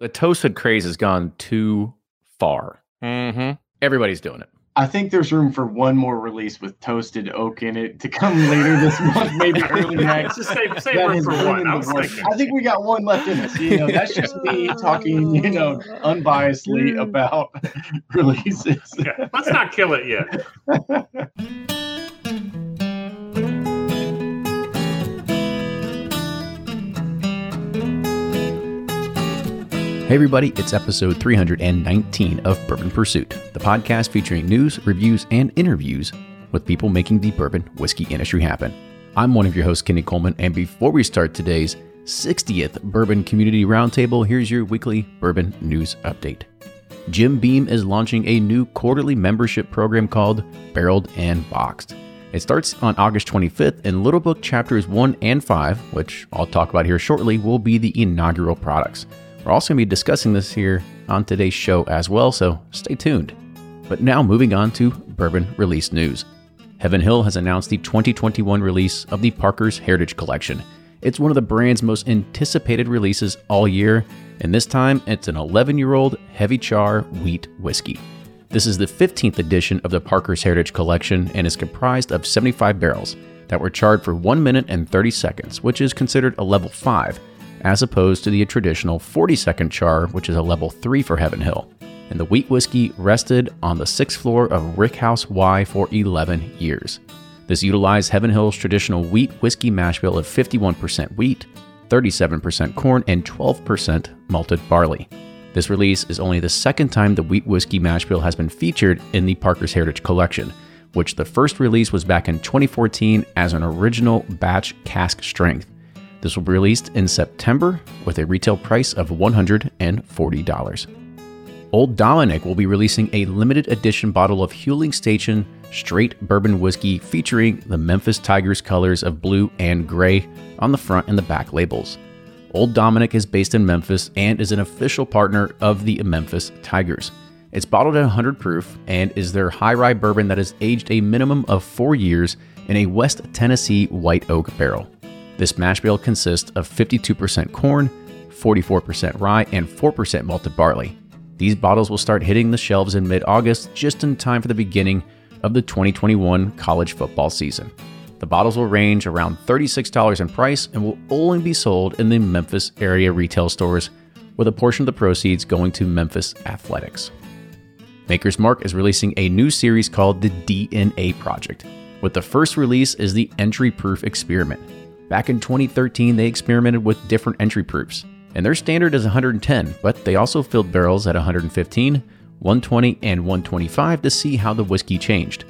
The toasted craze has gone too far. Mm-hmm. Everybody's doing it. I think there's room for one more release with toasted oak in it to come later this month, maybe early next. Just save, save That room for one. I was works. I think we got one left in us. You know, that's just me talking, you know, unbiasedly about releases. Yeah, let's not kill it yet. Hey, everybody, it's episode 319 of Bourbon Pursuit, the podcast featuring news, reviews, and interviews with people making the bourbon whiskey industry happen. I'm one of your hosts, Kenny Coleman, and before we start today's 60th Bourbon Community Roundtable, here's your weekly bourbon news update. Jim Beam is launching a new quarterly membership program called Barreled and Boxed. It starts on August 25th, and Little Book chapters 1 and 5, which I'll talk about here shortly, will be the inaugural products. We're also going to be discussing this here on today's show as well, so stay tuned. But now moving on to bourbon release news. Heaven Hill has announced the 2021 release of the Parker's Heritage Collection. It's one of the brand's most anticipated releases all year, and this time it's an 11 year old heavy char wheat whiskey. This is the 15th edition of the Parker's Heritage Collection and is comprised of 75 barrels that were charred for 1 minute and 30 seconds, which is considered a level 5, as opposed to the traditional 40 second char, which is a level 3 for Heaven Hill. And the wheat whiskey rested on the sixth floor of Rickhouse Y for 11 years. This utilized Heaven Hill's traditional wheat whiskey mash bill of 51% wheat, 37% corn, and 12% malted barley. This release is only the second time the wheat whiskey mash bill has been featured in the Parker's Heritage Collection, which the first release was back in 2014 as an original batch cask strength. This will be released in September with a retail price of $140. Old Dominick will be releasing a limited edition bottle of Huling Station straight bourbon whiskey featuring the Memphis Tigers colors of blue and gray on the front and the back labels. Old Dominick is based in Memphis and is an official partner of the Memphis Tigers. It's bottled at 100 proof and is their high rye bourbon that is aged a minimum of four years in a West Tennessee white oak barrel. This mash bill consists of 52% corn, 44% rye, and 4% malted barley. These bottles will start hitting the shelves in mid August, just in time for the beginning of the 2021 college football season. The bottles will range around $36 in price and will only be sold in the Memphis area retail stores, with a portion of the proceeds going to Memphis Athletics. Maker's Mark is releasing a new series called the DNA Project, with the first release is the Entry Proof Experiment. Back in 2013, they experimented with different entry proofs, and their standard is 110, but they also filled barrels at 115, 120, and 125 to see how the whiskey changed.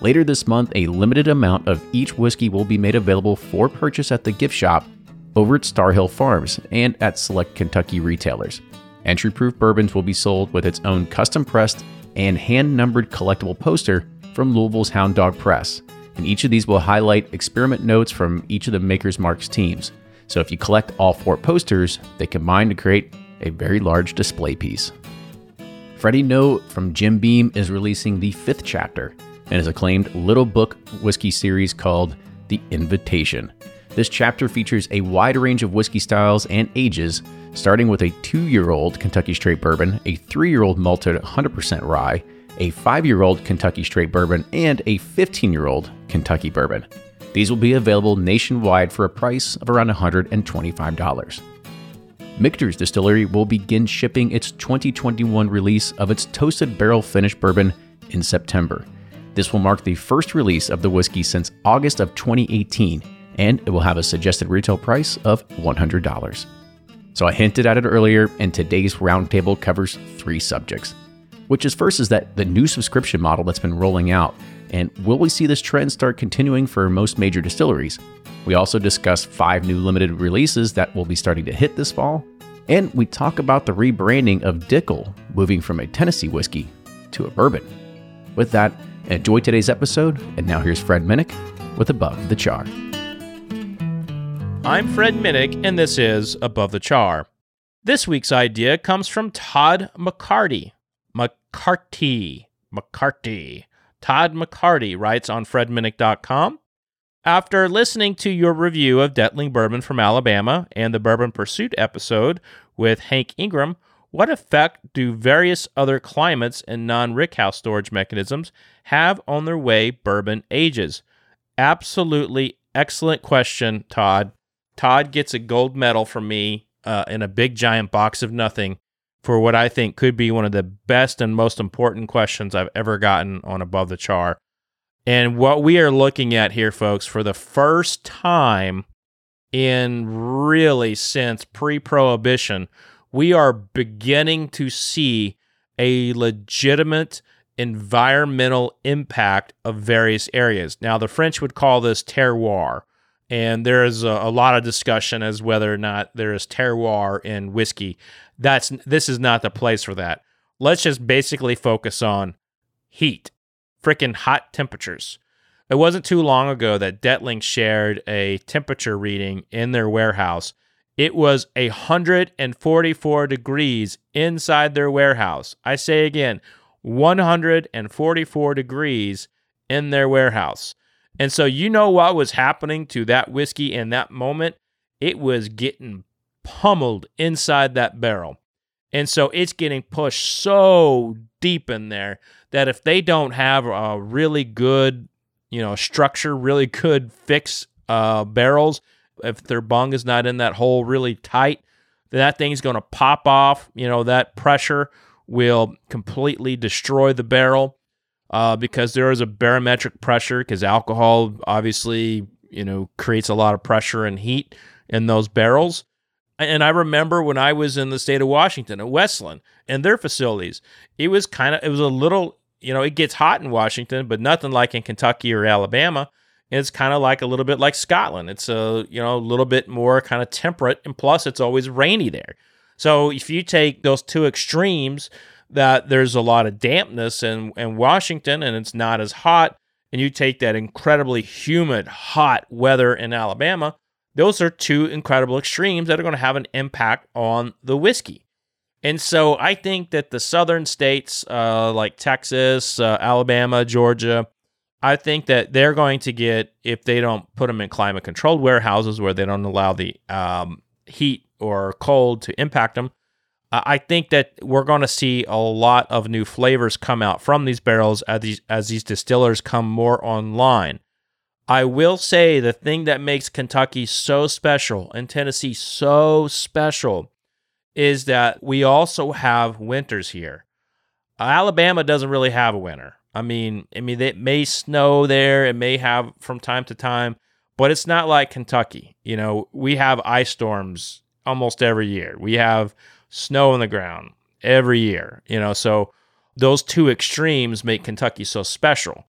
Later this month, a limited amount of each whiskey will be made available for purchase at the gift shop over at Star Hill Farms and at select Kentucky retailers. Entry proof bourbons will be sold with its own custom pressed and hand numbered collectible poster from Louisville's Hound Dog Press, and each of these will highlight experiment notes from each of the Maker's Marks teams. So if you collect all four posters, they combine to create a very large display piece. Freddie Noe from Jim Beam is releasing the fifth chapter in his acclaimed Little Book whiskey series called The Invitation. This chapter features a wide range of whiskey styles and ages, starting with a two year old Kentucky Straight Bourbon, a three year old malted 100% rye, a five year old Kentucky Straight Bourbon, and a 15 year old Kentucky Bourbon. These will be available nationwide for a price of around $125. Michter's Distillery will begin shipping its 2021 release of its toasted barrel finished bourbon in September. This will mark the first release of the whiskey since August of 2018, and it will have a suggested retail price of $100. So I hinted at it earlier, and today's roundtable covers three subjects. Which is first is that the new subscription model that's been rolling out, and will we see this trend start continuing for most major distilleries? We also discuss five new limited releases that will be starting to hit this fall, and we talk about the rebranding of Dickel, moving from a Tennessee whiskey to a bourbon. With that, enjoy today's episode, and now here's Fred Minnick with Above the Char. I'm Fred Minnick, and this is Above the Char. This week's idea comes from Todd McCarty. McCarty. McCarty. Todd McCarty writes on fredminnick.com After listening to your review of Dettling Bourbon from Alabama and the Bourbon Pursuit episode with Hank Ingram, What effect do various other climates and non rickhouse storage mechanisms have on their way bourbon ages? Absolutely excellent question, Todd. Todd gets a gold medal from me uh, in a big giant box of nothing for what I think could be one of the best and most important questions I've ever gotten on Above the Char. And what we are looking at here, folks, for the first time in really since pre prohibition, we are beginning to see a legitimate environmental impact of various areas. Now, the French would call this terroir, and there is a, a, lot of discussion as whether or not there is terroir in whiskey. That's this is not the place for that. Let's just basically focus on heat, freaking hot temperatures. It wasn't too long ago that Dettling shared a temperature reading in their warehouse. It was 144 degrees inside their warehouse. I say again, 144 degrees in their warehouse. And so you know what was happening to that whiskey in that moment? It was getting pummeled inside that barrel. And so it's getting pushed so deep in there that if they don't have a really good, you know, structure, really good fix uh, barrels, if their bung is not in that hole really tight, then that thing's going to pop off. You know, that pressure will completely destroy the barrel uh, because there is a barometric pressure because alcohol obviously you know creates a lot of pressure and heat in those barrels and i remember when i was in the state of washington at westland and their facilities it was kind of it was a little you know it gets hot in washington but nothing like in kentucky or alabama. And it's kind of like a little bit like scotland. It's a you know a little bit more kind of temperate and plus it's always rainy there. So if you take those two extremes that there's a lot of dampness in, in Washington and it's not as hot, and you take that incredibly humid, hot weather in Alabama, those are two incredible extremes that are going to have an impact on the whiskey. And so I think that the southern states uh, like Texas, uh, Alabama, Georgia, I think that they're going to get, if they don't put them in climate controlled warehouses where they don't allow the um, heat or cold to impact them, I think that we're going to see a lot of new flavors come out from these barrels as these as these distillers come more online. I will say the thing that makes Kentucky so special and Tennessee so special is that we also have winters here. Alabama doesn't really have a winter. I mean, I mean it may snow there, it may have from time to time, but it's not like Kentucky. You know, we have ice storms almost every year. We have snow on the ground every year, you know, so those two extremes make Kentucky so special.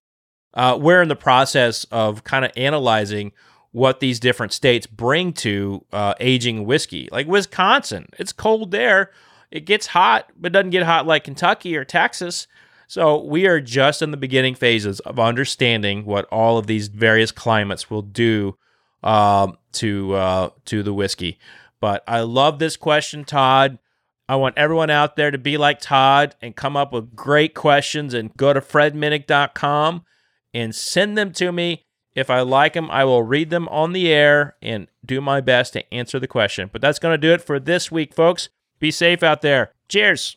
Uh, we're in the process of kind of analyzing what these different states bring to uh, aging whiskey. Like Wisconsin, it's cold there. It gets hot, but doesn't get hot like Kentucky or Texas. So we are just in the beginning phases of understanding what all of these various climates will do uh, to uh, to the whiskey. But I love this question, Todd. I want everyone out there to be like Todd and come up with great questions and go to fredminnick.com and send them to me. If I like them, I will read them on the air and do my best to answer the question. But that's going to do it for this week, folks. Be safe out there. Cheers.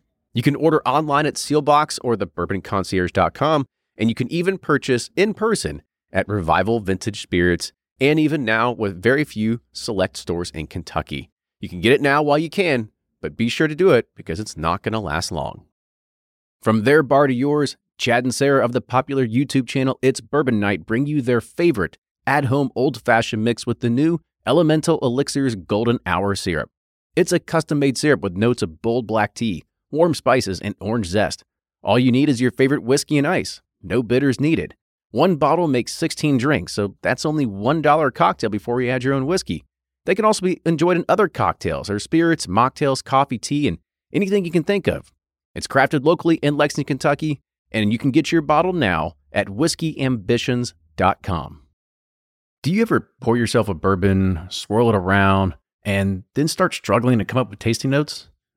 You can order online at Seelbach's or thebourbonconcierge.com, and you can even purchase in person at Revival Vintage Spirits and even now with very few select stores in Kentucky. You can get it now while you can, but be sure to do it because it's not going to last long. From their bar to yours, Chad and Sarah of the popular YouTube channel It's Bourbon Night bring you their favorite at home old fashioned mix with the new Elemental Elixirs Golden Hour Syrup. It's a custom made syrup with notes of bold black tea, warm spices, and orange zest. All you need is your favorite whiskey and ice. No bitters needed. One bottle makes 16 drinks, so that's only $1 a cocktail before you add your own whiskey. They can also be enjoyed in other cocktails or spirits, mocktails, coffee, tea, and anything you can think of. It's crafted locally in Lexington, Kentucky, and you can get your bottle now at whiskeyambitions.com. Do you ever pour yourself a bourbon, swirl it around, and then start struggling to come up with tasting notes?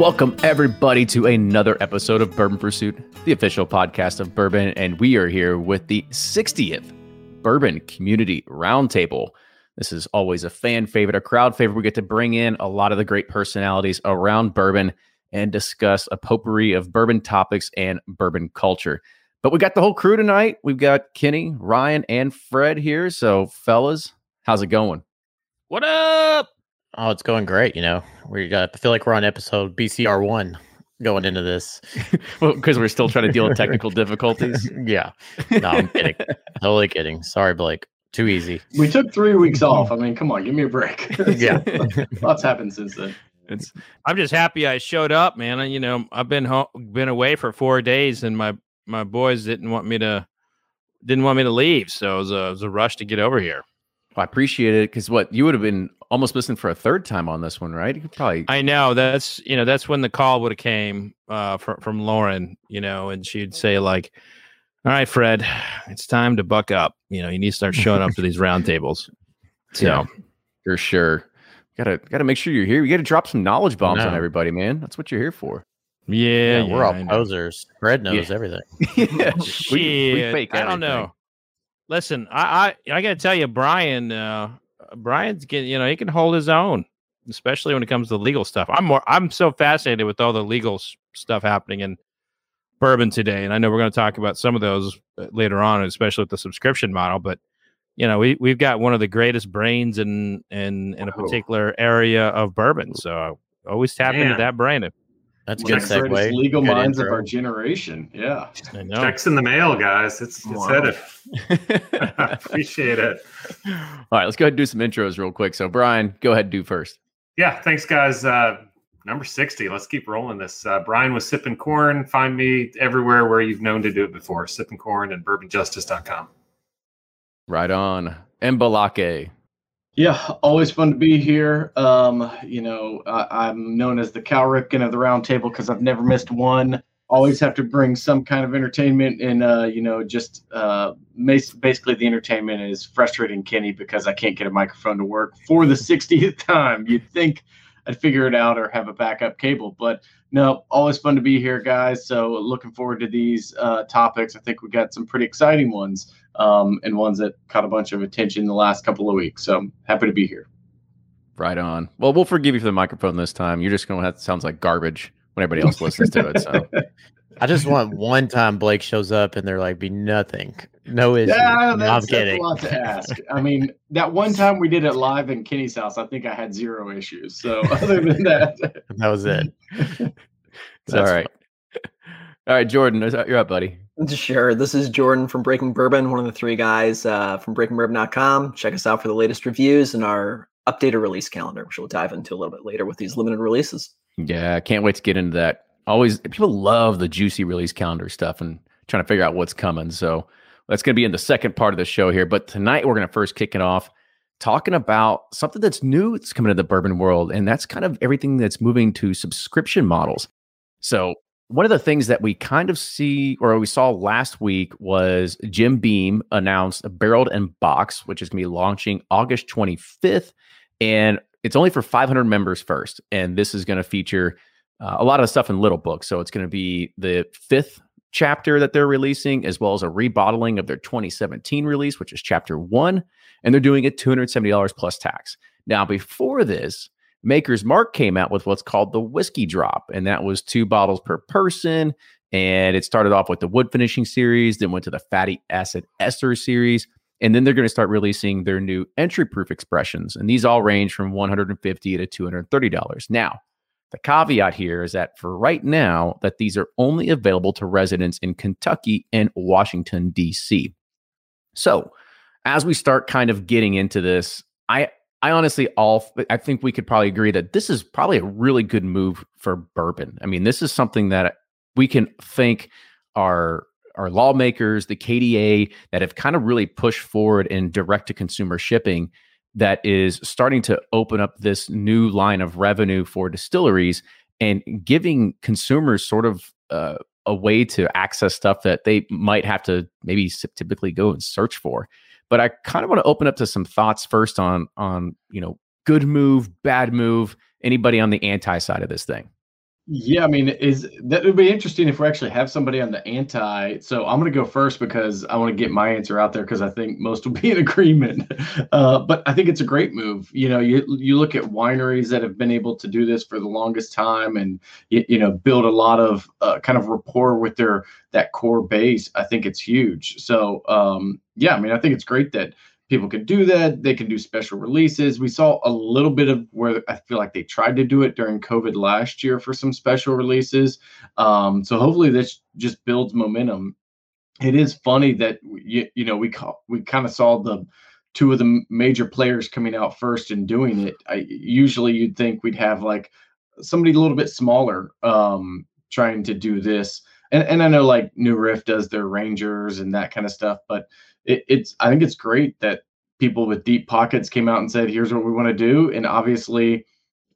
Welcome, everybody, to another episode of Bourbon Pursuit, the official podcast of bourbon. And we are here with the 60th Bourbon Community Roundtable. This is always a fan favorite, a crowd favorite. We get to bring in a lot of the great personalities around bourbon and discuss a potpourri of bourbon topics and bourbon culture. But we got the whole crew tonight. We've got Kenny, Ryan, and Fred here. So, fellas, how's it going? What up? Oh, it's going great. You know, we got. I feel like we're on episode BCR one going into this. well, because we're still trying to deal with technical difficulties. yeah. No, I'm kidding. totally kidding. Sorry, Blake. Too easy. We took three weeks off. I mean, come on, give me a break. Yeah. Lots happened since then. It's I'm just happy I showed up, man. And, You know, I've been home, been away for four days, and my my boys didn't want me to didn't want me to leave, so it was a, it was a rush to get over here. I appreciate it because what you would have been almost listening for a third time on this one, right? You could probably I know that's you know that's when the call would have came uh, from from Lauren, you know, and she'd say like, "All right, Fred, it's time to buck up. You know, you need to start showing up to these roundtables." So Yeah. for sure. Gotta gotta make sure you're here. You gotta drop some knowledge bombs on everybody, man. That's what you're here for. yeah, Yeah, we're all I know. posers. Fred knows everything. yeah, Shit, we, we fake I don't everything. know. Listen, I I, I got to tell you, Brian. Uh, Brian's getting, you know, he can hold his own, especially when it comes to legal stuff. I'm more, I'm so fascinated with all the legal s- stuff happening in bourbon today, and I know we're going to talk about some of those uh, later on, especially with the subscription model. But you know, we we've got one of the greatest brains in in in a particular area of bourbon, so always tap into that brain. That's a good of the segue. Legal Good minds of our generation. Yeah. I know. Checks in the mail, guys. It's, it's Wow. headed. Appreciate it. All right, let's go ahead and do some intros real quick. So, Brian, go ahead and do first. Yeah, thanks, guys. Uh, number 60. Let's keep rolling this. Uh, Brian was sipping corn. Find me everywhere where you've known to do it before. Sipping corn and bourbonjustice.com. Right on. Mbalake. Yeah, always fun to be here. Um, you know, I, I'm known as the Cal Ripken of the round table because I've never missed one. Always have to bring some kind of entertainment, and uh, you know, just uh, basically the entertainment is frustrating Kenny because I can't get a microphone to work for the 60th time. You'd think I'd figure it out or have a backup cable, but no, always fun to be here, guys. So looking forward to these uh, topics. I think we got some pretty exciting ones um, and ones that caught a bunch of attention the last couple of weeks. So happy to be here. Right on. Well, we'll forgive you for the microphone this time. You're just going to have sounds like garbage when everybody else listens to it. So, I just want one time Blake shows up and there like be nothing, no issue. Yeah, No, I'm that's, that's kidding. a lot to ask. I mean, that one time we did it live in Kenny's house, I think I had zero issues. So other than that, That was it. it's all That's right. All right, Jordan, you're up, buddy. Sure. This is Jordan from Breaking Bourbon, one of the three guys uh, from breakingbourbon.com. Check us out for the latest reviews and our updated release calendar, which we'll dive into a little bit later with these limited releases. Yeah, can't wait to get into that. Always, people love the juicy release calendar stuff and trying to figure out what's coming. So that's going to be in the second part of the show here. But tonight we're going to first kick it off talking about something that's new that's coming to the bourbon world, and that's kind of everything that's moving to subscription models. So one of the things that we kind of see or we saw last week was Jim Beam announced a barreled and box, which is going to be launching August 25th. And it's only for 500 members first. And this is going to feature uh, a lot of stuff in little books. So it's going to be the fifth chapter that they're releasing, as well as a rebottling of their 2017 release, which is chapter one. And they're doing it $270 plus tax. Now, before this, Maker's Mark came out with what's called the whiskey drop, and that was two bottles per person. And it started off with the wood finishing series, then went to the fatty acid ester series. And then they're going to start releasing their new entry proof expressions. And these all range from 150 to $230. Now, the caveat here is that for right now, that these are only available to residents in Kentucky and Washington, D.C. So as we start kind of getting into this, I I honestly all I think we could probably agree that this is probably a really good move for bourbon. I mean, this is something that we can thank our our lawmakers, the KDA that have kind of really pushed forward in direct to consumer shipping that is starting to open up this new line of revenue for distilleries and giving consumers sort of uh, a way to access stuff that they might have to maybe typically go and search for. But I kind of want to open up to some thoughts first on on you know good move, bad move. Anybody on the anti side of this thing? Yeah, I mean, is that would be interesting if we actually have somebody on the anti. So I'm going to go first because I want to get my answer out there because I think most will be in agreement. Uh, but I think it's a great move. You know, you you look at wineries that have been able to do this for the longest time and you, you know build a lot of uh, kind of rapport with their that core base. I think it's huge. So um, yeah, I mean, I think it's great that people can do that. They can do special releases. We saw a little bit of where I feel like they tried to do it during COVID last year for some special releases. Um, so hopefully this just builds momentum. It is funny that you, you know we we kind of saw the two of the major players coming out first and doing it. I usually you'd think we'd have like somebody a little bit smaller um, trying to do this. And and I know like New Riff does their Rangers and that kind of stuff, but it, it's I think it's great that people with deep pockets came out and said, "Here's what we want to do," and obviously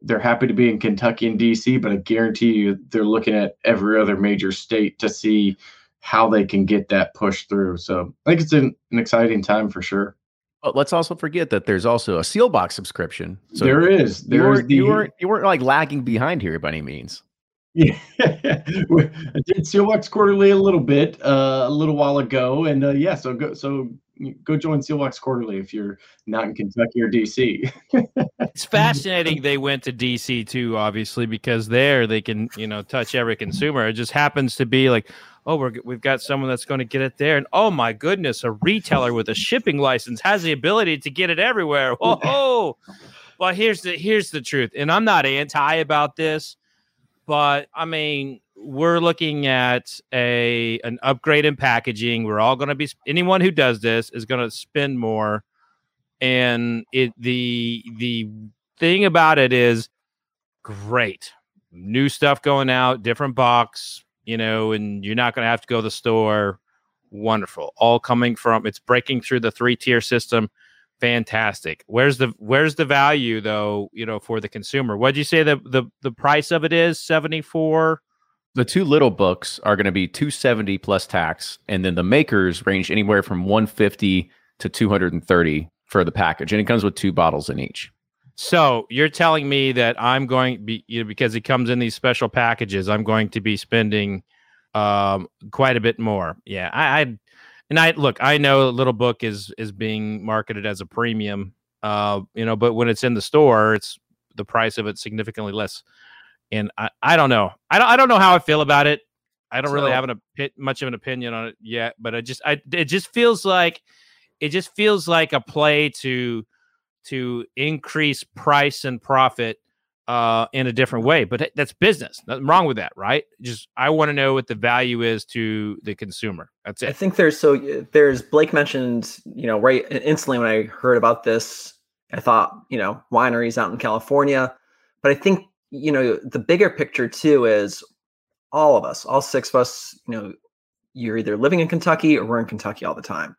they're happy to be in Kentucky and DC, but I guarantee you they're looking at every other major state to see how they can get that push through. So I think it's an, an exciting time for sure. But let's also forget that there's also a Seelbach's subscription. So there is. There you, weren't, the, you weren't you weren't like lagging behind here by any means. Yeah, I did Seelbach's Quarterly a little bit uh, a little while ago, and uh, yeah, so go so go join Seelbach's Quarterly if you're not in Kentucky or DC. it's fascinating they went to DC too, obviously, because there they can you know touch every consumer. It just happens to be like, oh, we're, we've got someone that's going to get it there, and oh my goodness, a retailer with a shipping license has the ability to get it everywhere. Oh, well, here's the here's the truth, and I'm not anti about this but I mean, we're looking at a an upgrade in packaging. We're all going to be anyone who does this is going to spend more, and it the the thing about it is great new stuff going out, different box, you know, and you're not going to have to go to the store. Wonderful, all coming from it's breaking through the three tier system fantastic. Where's the where's the value though, you know, for the consumer? What'd you say the the, the price of it is? 74? The two little books are going to be 270 plus tax, and then the makers range anywhere from 150 to 230 for the package, and it comes with two bottles in each. So you're telling me that I'm going be you know, because it comes in these special packages, I'm going to be spending um, quite a bit more. Yeah, I, I and I look, I know a Little Book is is being marketed as a premium, uh, you know, but when it's in the store, it's the price of it significantly less. And I, I don't know, I don't I don't know how I feel about it. I don't so, really have an a much of an opinion on it yet, but I just I it just feels like it just feels like a play to to increase price and profit uh, in a different way. But that's business. Nothing wrong with that, right? Just I want to know what the value is to the consumer. That's it. I think there's so there's Blake mentioned, you know, right instantly when I heard about this, I thought, you know, wineries out in California. But I think, you know, the bigger picture too is all of us, all six of us, you know, you're either living in Kentucky or we're in Kentucky all the time.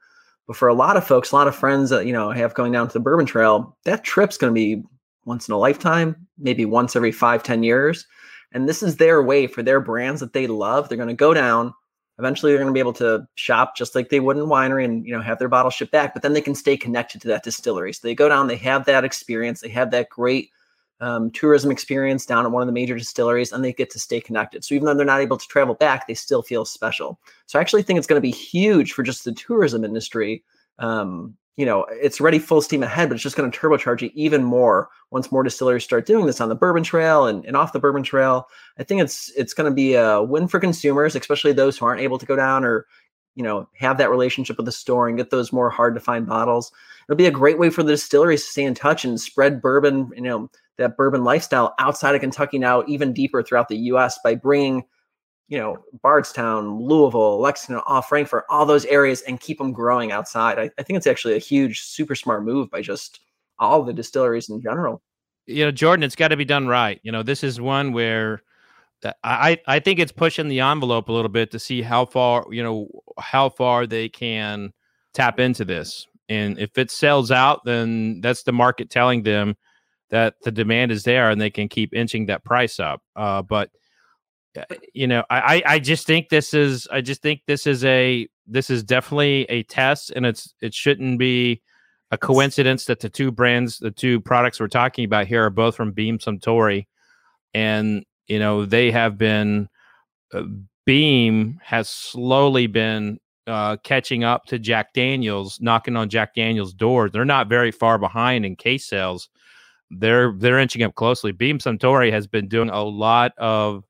But for a lot of folks, a lot of friends that, you know, have going down to the Bourbon Trail, that trip's going to be once in a lifetime, maybe once every five, ten years. And this is their way for their brands that they love. They're going to go down. Eventually, they're going to be able to shop just like they would in winery and you know have their bottle shipped back. But then they can stay connected to that distillery. So they go down, they have that experience, they have that great um, tourism experience down at one of the major distilleries and they get to stay connected. So even though they're not able to travel back, they still feel special. So I actually think it's going to be huge for just the tourism industry. Um, you know, it's already full steam ahead, but it's just going to turbocharge it even more once more distilleries start doing this on the bourbon trail and, and off the bourbon trail. I think it's it's going to be a win for consumers, especially those who aren't able to go down or, you know, have that relationship with the store and get those more hard to find bottles. It'll be a great way for the distilleries to stay in touch and spread bourbon, you know, that bourbon lifestyle outside of Kentucky now even deeper throughout the U.S. by bringing, you know, Bardstown, Louisville, Lexington, off Frankfort, all those areas, and keep them growing outside. I, I think it's actually a huge, super smart move by just all the distilleries in general. You know, Jordan, it's got to be done right. You know, this is one where I I think it's pushing the envelope a little bit to see how far you know how far they can tap into this. And if it sells out, then that's the market telling them that the demand is there and they can keep inching that price up. Uh, but uh, you know, I I just think this is I just think this is a this is definitely a test, and it's it shouldn't be a coincidence that the two brands, the two products we're talking about here, are both from Beam Suntory, and you know they have been uh, Beam has slowly been uh, catching up to Jack Daniels, knocking on Jack Daniels' door. They're not very far behind in case sales they're they're inching up closely. Beam Suntory has been doing a lot of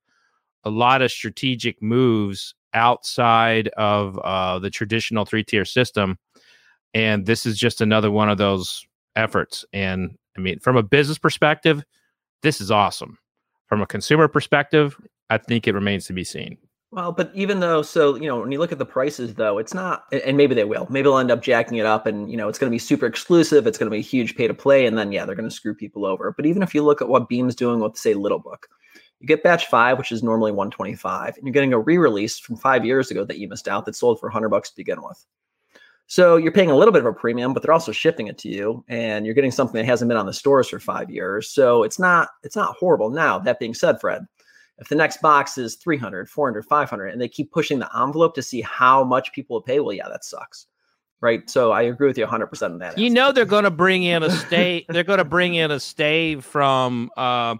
a lot of strategic moves outside of uh, the traditional three tier system, and this is just another one of those efforts. And I mean, from a business perspective, this is awesome. From a consumer perspective, I think it remains to be seen. Well, but even though, so you know, when you look at the prices, though, it's not, and maybe they will. Maybe they'll end up jacking it up, and you know, it's going to be super exclusive. It's going to be a huge pay to play, and then yeah, they're going to screw people over. But even if you look at what Beam's doing with, say, Little Book, you get Batch Five, which is normally 125, and you're getting a re-release from five years ago that you missed out that sold for 100 bucks to begin with. So you're paying a little bit of a premium, but they're also shipping it to you, and you're getting something that hasn't been on the stores for five years. So it's not it's not horrible. Now that being said, Fred if the next box is 300, 400, 500, and they keep pushing the envelope to see how much people will pay, well, yeah, that sucks. Right. So I agree with you 100% on that. You know, they're going to bring in a stave. they're going to bring in a stave from uh,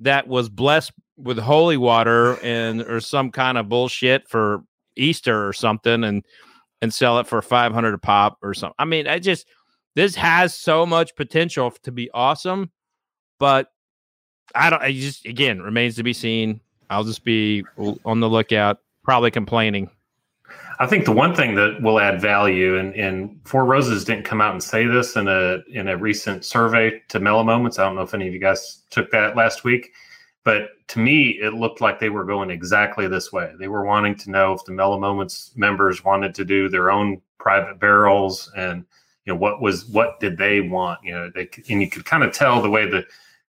that was blessed with holy water and or some kind of bullshit for Easter or something and and sell it for 500 a pop or something. I mean, I just this has so much potential to be awesome, but I don't. I just again remains to be seen. I'll just be on the lookout. Probably complaining. I think the one thing that will add value, and, and Four Roses didn't come out and say this in a in a recent survey to Mellow Moments. I don't know if any of you guys took that last week, but to me, it looked like they were going exactly this way. They were wanting to know if the Mellow Moments members wanted to do their own private barrels, and you know what was what did they want? You know, they and you could kind of tell the way the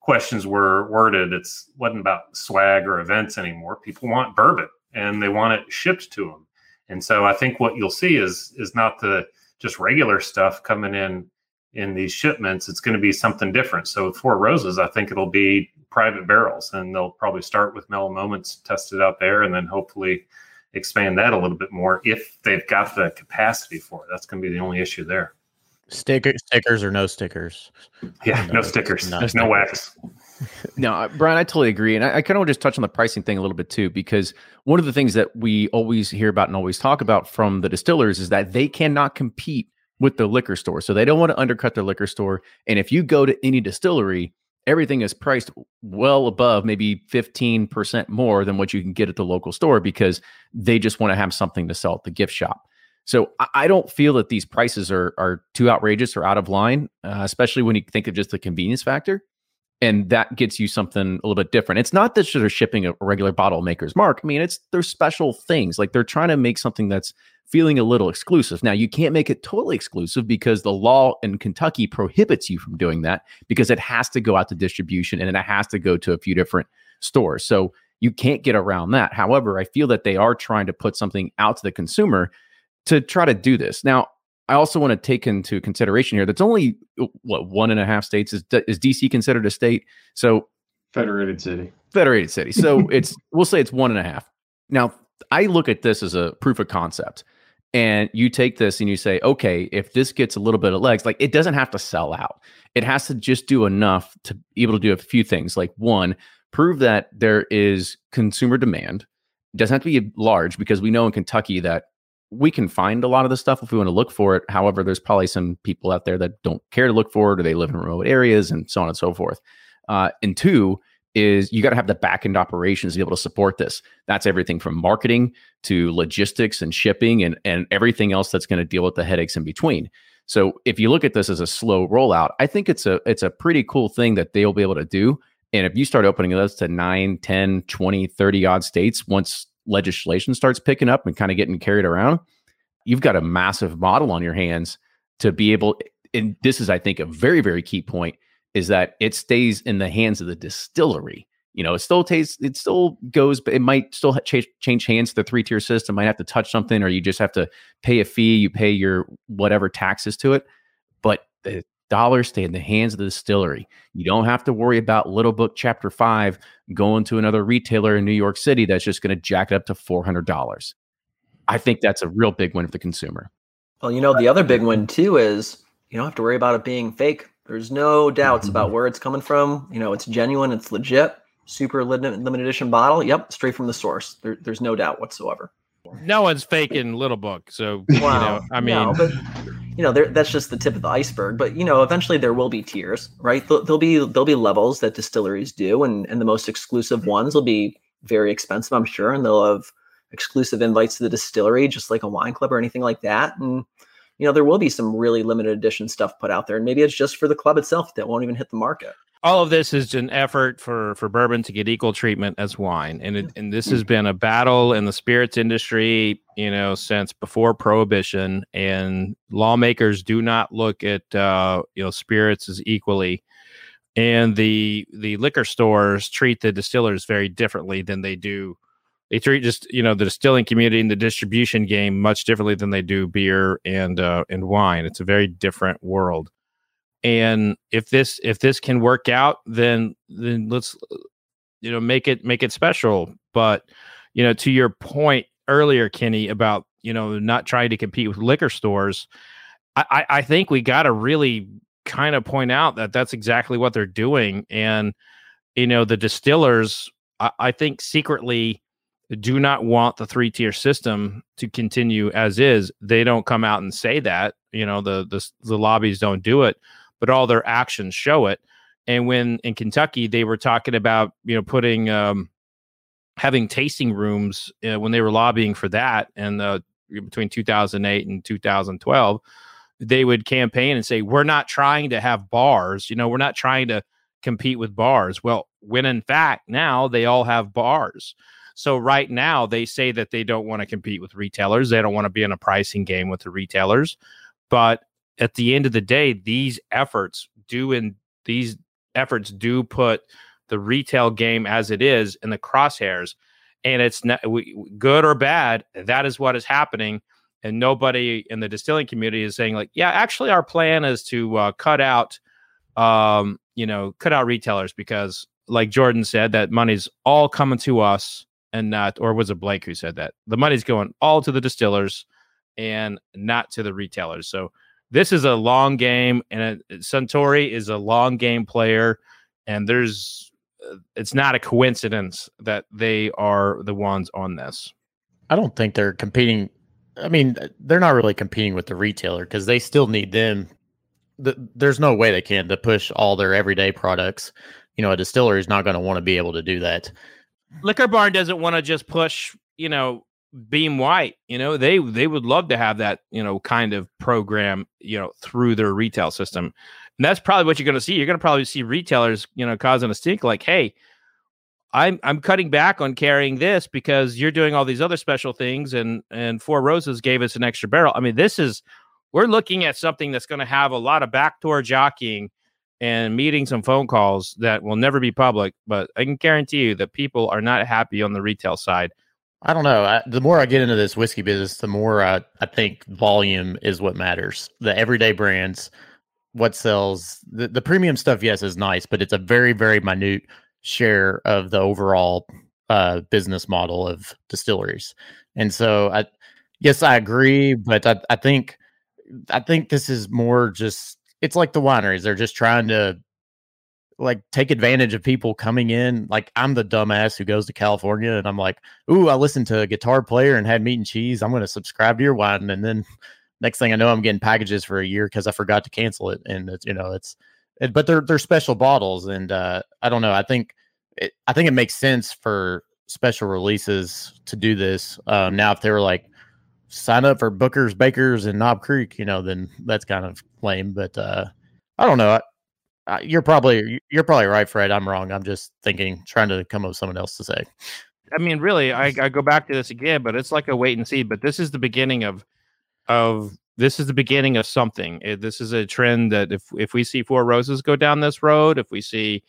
questions were worded, it's wasn't about swag or events anymore. People want bourbon and they want it shipped to them. And so I think what you'll see is is not the just regular stuff coming in in these shipments. It's going to be something different. So with Four Roses, I think it'll be private barrels, and they'll probably start with Mellow Moments, test it out there, and then hopefully expand that a little bit more if they've got the capacity for it. That's going to be the only issue there. Sticker stickers or no stickers? Yeah, no, no stickers. No stickers. no wax. No, Brian, I totally agree, and I, I kind of want to just touch on the pricing thing a little bit too, because one of the things that we always hear about and always talk about from the distillers is that they cannot compete with the liquor store, so they don't want to undercut their liquor store. And if you go to any distillery, everything is priced well above maybe 15% more than what you can get at the local store because they just want to have something to sell at the gift shop. So I don't feel that these prices are are too outrageous or out of line, uh, especially when you think of just the convenience factor. And that gets you something a little bit different. It's not that they're shipping a regular bottle maker's mark. I mean, it's they're special things. Like they're trying to make something that's feeling a little exclusive. Now, you can't make it totally exclusive because the law in Kentucky prohibits you from doing that because it has to go out to distribution and it has to go to a few different stores. So you can't get around that. However, I feel that they are trying to put something out to the consumer to try to do this. Now, I also want to take into consideration here that's only what one and a half states is is DC considered a state? So federated city. Federated city. So it's we'll say it's one and a half. Now I look at this as a proof of concept. And you take this and you say, okay, if this gets a little bit of legs, like it doesn't have to sell out. It has to just do enough to be able to do a few things. Like one, prove that there is consumer demand. It doesn't have to be large because we know in Kentucky that we can find a lot of the stuff if we want to look for it. However, there's probably some people out there that don't care to look for it or they live in remote areas and so on and so forth. Uh, and two is you got to have the back end operations to be able to support this. That's everything from marketing to logistics and shipping and, and everything else that's going to deal with the headaches in between. So if you look at this as a slow rollout, I think it's a it's a pretty cool thing that they'll be able to do. And if you start opening this to 9, 10, 20, 30 odd states once legislation starts picking up and kind of getting carried around, you've got a massive model on your hands to be able. And this is, I think, a very, very key point is that it stays in the hands of the distillery. You know, it still tastes, it still goes, but it might still change, change hands the three tier system. Might have to touch something, or you just have to pay a fee. You pay your whatever taxes to it, but the dollars stay in the hands of the distillery. You don't have to worry about Little Book Chapter Five going to another retailer in New York City that's just going to jack it up to four hundred dollars. I think that's a real big win for the consumer. Well, you know, the other big win too is you don't have to worry about it being fake. There's no doubts about mm-hmm. where it's coming from. You know, it's genuine, it's legit, super limited edition bottle. Yep, straight from the source. There, there's no doubt whatsoever. No one's faking Little Book, so you know, I mean, no, but you know, that's just the tip of the iceberg. But you know, eventually there will be tiers, right? There'll, there'll be there'll be levels that distilleries do, and and the most exclusive mm-hmm. ones will be very expensive, I'm sure, and they'll have exclusive invites to the distillery, just like a wine club or anything like that. And you know, there will be some really limited edition stuff put out there, and maybe it's just for the club itself that won't even hit the market. All of this is an effort for for bourbon to get equal treatment as wine, and it, and this has been a battle in the spirits industry, you know, since before prohibition. And lawmakers do not look at uh, you know spirits as equally, and the the liquor stores treat the distillers very differently than they do they treat just you know the distilling community and the distribution game much differently than they do beer and uh, and wine. It's a very different world. And if this if this can work out, then then let's you know make it make it special. But you know, to your point earlier, Kenny, about you know not trying to compete with liquor stores, I I think we got to really kind of point out that that's exactly what they're doing. And you know, the distillers, I, I think secretly do not want the three tier system to continue as is. They don't come out and say that. You know, the, the the lobbies don't do it, but all their actions show it. And when in Kentucky they were talking about you know putting um, having tasting rooms uh, when they were lobbying for that, and between 2008 and 2012, they would campaign and say we're not trying to have bars. You know, we're not trying to compete with bars. Well, when in fact now they all have bars. So right now they say that they don't want to compete with retailers. They don't want to be in a pricing game with the retailers. But at the end of the day, these efforts do in these efforts do put the retail game as it is in the crosshairs. And it's not good or bad. That is what is happening. And nobody in the distilling community is saying like, yeah, actually, our plan is to uh, cut out, um, you know, cut out retailers because, like Jordan said, that money's all coming to us and not, or was it Blake who said that? The money's going all to the distillers and not to the retailers. So this is a long game, and it, Suntory is a long game player, and there's uh, it's not a coincidence that they are the ones on this. I don't think they're competing. I mean, they're not really competing with the retailer because they still need them. there's no way they can to push all their everyday products. You know, a distiller is not going to want to be able to do that. Liquor Barn doesn't want to just push, you know, Beam White. You know, they they would love to have that, you know, kind of program, you know, through their retail system. And that's probably what you're going to see. You're going to probably see retailers, you know, causing a stink like, "Hey, I'm I'm cutting back on carrying this because you're doing all these other special things and and Four Roses gave us an extra barrel." I mean, this is we're looking at something that's going to have a lot of backdoor jockeying and meetings and phone calls that will never be public. But I can guarantee you that people are not happy on the retail side. I don't know. I, the more I get into this whiskey business, the more I, I think volume is what matters. The everyday brands, what sells, the, the premium stuff, yes, is nice, but it's a very, very minute share of the overall uh, business model of distilleries. And so I, Yes, I agree, but I, I think I think this is more just it's like the wineries. They're just trying to like take advantage of people coming in. Like I'm the dumbass who goes to California and I'm like, ooh, I listened to a guitar player and had meat and cheese. I'm gonna subscribe to your wine. And then next thing I know, I'm getting packages for a year because I forgot to cancel it. And it's you know, it's it, but they're they're special bottles, and uh I don't know. I think it, I think it makes sense for special releases to do this. Um, now, if they were like sign up for Booker's Bakers and Knob Creek, you know, then that's kind of lame. But uh, I don't know. I, I, you're probably you're probably right, Fred. I'm wrong. I'm just thinking, trying to come up with someone else to say. I mean, really, I, I go back to this again, but it's like a wait and see. But this is the beginning of of this is the beginning of something. It, this is a trend that if if we see Four Roses go down this road, if we see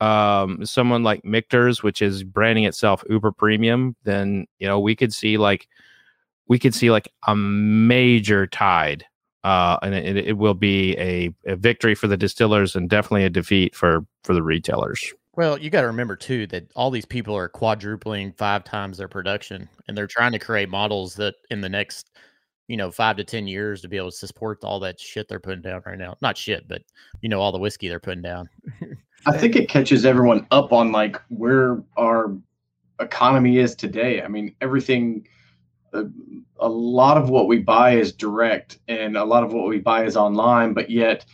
um someone like Michter's, which is branding itself uber premium, then you know we could see like we could see like a major tide. Uh, and it, it will be a, a victory for the distillers and definitely a defeat for for the retailers. Well, you got to remember too that all these people are quadrupling five times their production, and they're trying to create models that in the next, you know, five to ten years to be able to support all that shit they're putting down right now. Not shit, but you know, all the whiskey they're putting down. I think it catches everyone up on like where our economy is today. I mean, everything. A, lot of what we buy is direct, and a lot of what we buy is online. But yet,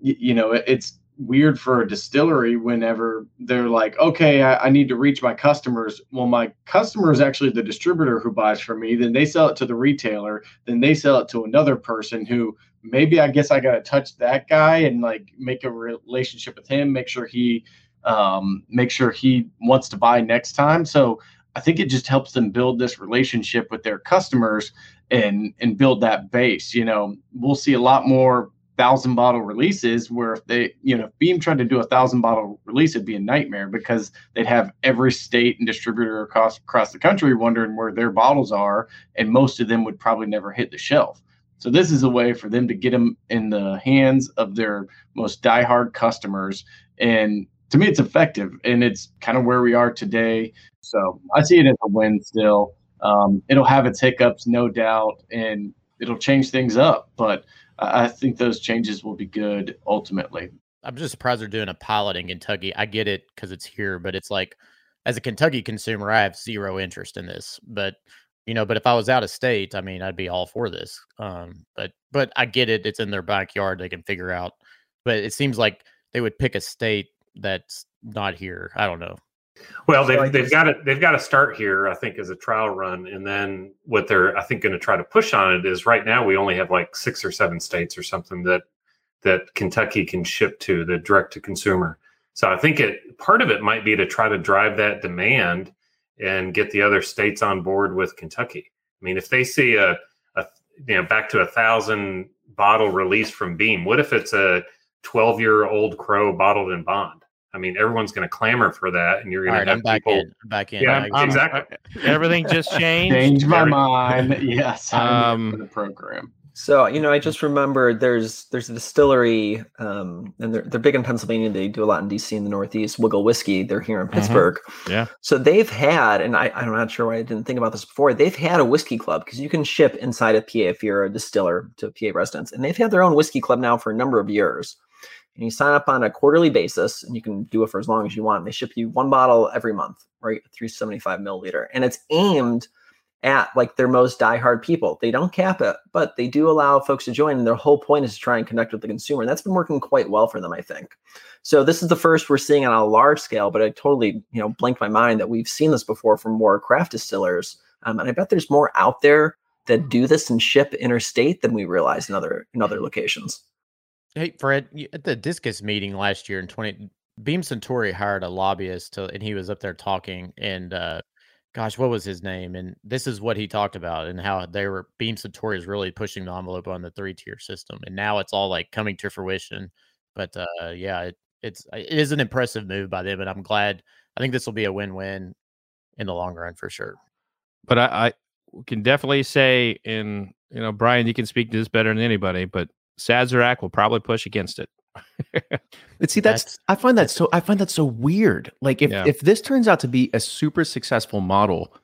you, you know, it's weird for a distillery whenever they're like, okay, I, I, need to reach my customers. Well, my customer is actually the distributor who buys from me. Then they sell it to the retailer. Then they sell it to another person who maybe I guess I got to touch that guy and like make a relationship with him, make sure he, um, make sure he wants to buy next time. So I think it just helps them build this relationship with their customers and and build that base. You know, we'll see a lot more thousand bottle releases where if they you know if beam tried to do a thousand bottle release it'd be a nightmare because they'd have every state and distributor across across the country wondering where their bottles are and most of them would probably never hit the shelf so this is a way for them to get them in the hands of their most diehard customers and to me it's effective and it's kind of where we are today so i see it as a win still um, it'll have its hiccups no doubt and it'll change things up but I think those changes will be good ultimately. I'm just surprised they're doing a pilot in Kentucky. I get it because it's here, but it's like, as a Kentucky consumer, I have zero interest in this. But you know, but if I was out of state, I mean, I'd be all for this. Um, but but I get it; it's in their backyard; they can figure out. But it seems like they would pick a state that's not here. I don't know. Well, they've, so they've got to they've got to start here, I think, as a trial run, and then what they're I think going to try to push on it is right now we only have like six or seven states or something that that Kentucky can ship to the direct to consumer. So I think it part of it might be to try to drive that demand and get the other states on board with Kentucky. I mean, if they see a, a you know back to a thousand bottle release from Beam, what if it's a twelve year old crow bottled in bond? I mean, everyone's going to clamor for that, and you're going right, to have I'm back people. In. I'm back in. Yeah, I'm, exactly. everything just changed. Change my mind. Yes, um, the program. So you know, I just remembered there's there's a distillery, um, and they're they're big in Pennsylvania. They do a lot in DC in the Northeast. Wigle Whiskey. They're here in mm-hmm. Pittsburgh. Mm-hmm. Yeah. So they've had, and I I'm not sure why I didn't think about this before. They've had a whiskey club because you can ship inside of PA if you're a distiller to PA residents, and they've had their own whiskey club now for a number of years and you sign up on a quarterly basis and you can do it for as long as you want. They ship you one bottle every month, right? 375 milliliter. And it's aimed at like their most diehard people. They don't cap it, but they do allow folks to join. And their whole point is to try and connect with the consumer. And that's been working quite well for them, I think. So this is the first we're seeing on a large scale, but I totally, you know, blinked my mind that we've seen this before from more craft distillers. Um, and I bet there's more out there that do this and ship interstate than we realize in other in other locations. Hey, Fred, at the Discus meeting last year in 20, Beam Suntory hired a lobbyist to, and he was up there talking. And uh, gosh, what was his name? And this is what he talked about and how they were, Beam Suntory is really pushing the envelope on the three tier system. And now it's all like coming to fruition. But uh, yeah, it, it's, it is an impressive move by them. And I'm glad, I think this will be a win win in the long run for sure. But I, I can definitely say, in, you know, Brian, you can speak to this better than anybody, but Sazerac will probably push against it. but see, that's, that's, I find that so I find that so weird. Like if yeah. if this turns out to be a super successful model,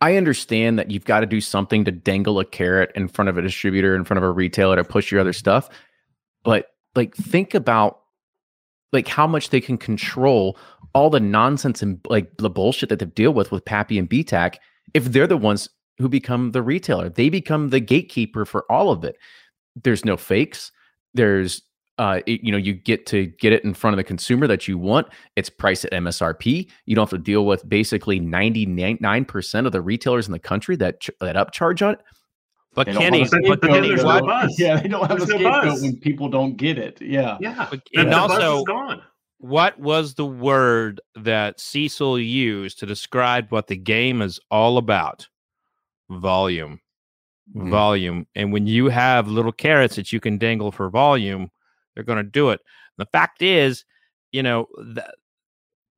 I understand that you've got to do something to dangle a carrot in front of a distributor, in front of a retailer to push your other stuff. But like, think about like how much they can control all the nonsense and like the bullshit that they deal with with Pappy and BTAC if they're the ones who become the retailer. They become the gatekeeper for all of it. There's no fakes. There's uh, it, you know, you get to get it in front of the consumer that you want. It's priced at MSRP. You don't have to deal with basically 99% of the retailers in the country that ch- that upcharge on it. But They don't Kenny, but. Kenny, there's no buzz. Yeah, they don't have There's a no scapegoat buzz. when people don't get it. Yeah. Yeah. But- The- and the also- What was the word that Cecil used to describe what the game is all about? Volume. Mhm. Volume. And when you have little carrots that you can dangle for volume, they're going to do it. The fact is, you know, that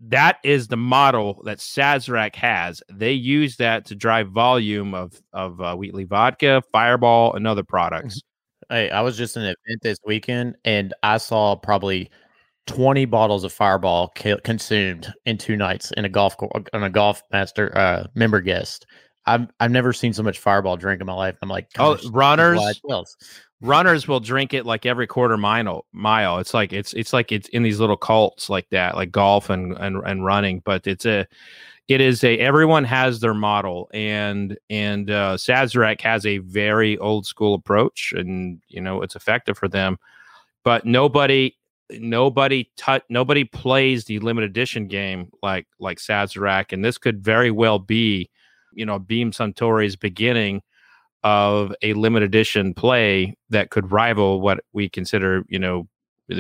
that is the model that Sazerac has. They use that to drive volume of of uh, Wheatley vodka, Fireball, and other products. Hey, I was just in an event this weekend and I saw probably 20 bottles of Fireball ki- consumed in two nights in a golf co- on a golf master uh, member guest. I've I've never seen so much Fireball drink in my life. I'm like, Oh, gosh, this is runners? why it sells. runners will drink it like every quarter mile mile it's like it's it's like it's in these little cults like that like golf and and, and running but it's a it is a everyone has their model and and uh Sazerac has a very old school approach and you know it's effective for them but nobody nobody tut nobody plays the limited edition game like like Sazerac and this could very well be you know Beam Suntory's beginning of a limited edition play that could rival what we consider, you know,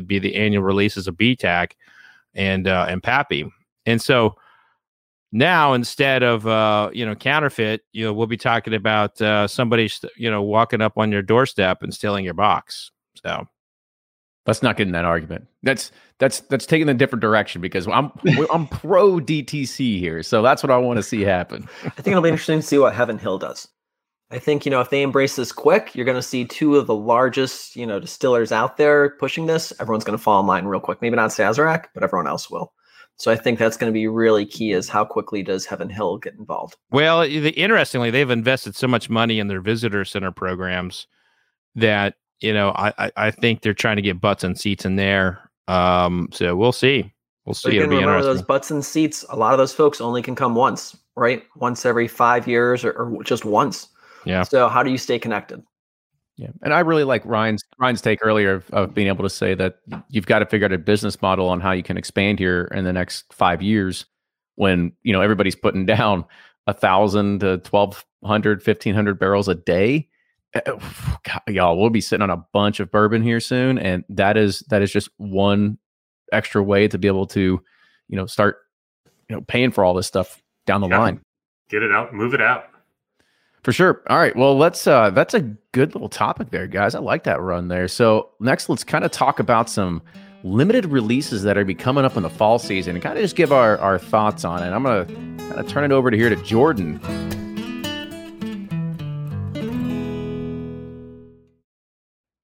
be the annual releases of BTAC and uh, and Pappy. And so now instead of uh, you know counterfeit, you know, we'll be talking about uh, somebody st- you know walking up on your doorstep and stealing your box. So Let's not get in that argument. That's that's that's taking a different direction because I'm I'm pro DTC here, so that's what I want to see happen. I think it'll be interesting to see what Heaven Hill does. I think you know if they embrace this quick, you're going to see two of the largest you know distillers out there pushing this. Everyone's going to fall in line real quick. Maybe not Sazerac, but everyone else will. So I think that's going to be really key. Is how quickly does Heaven Hill get involved? Well, the, interestingly, they've invested so much money in their visitor center programs that you know I, I, I think they're trying to get butts and seats in there. Um, so we'll see. We'll see. again, It'll be remember interesting. those butts and seats. A lot of those folks only can come once, right? Once every five years, or, or just once. Yeah. So how do you stay connected? Yeah, and I really like Ryan's Ryan's take earlier of, of being able to say that you've got to figure out a business model on how you can expand here in the next five years. When you know everybody's putting down a thousand to 1,200, 1,500 barrels a day, God, y'all, we'll be sitting on a bunch of bourbon here soon, and that is that is just one extra way to be able to, you know, start you know paying for all this stuff down the Yeah. line. Get it out, move it out. For sure. All right. Well, let's uh that's a good little topic there, guys. I like that run there. So next let's kind of talk about some limited releases that are be coming up in the fall season and kind of just give our, our thoughts on it. I'm gonna kind of turn it over to here to Jordan.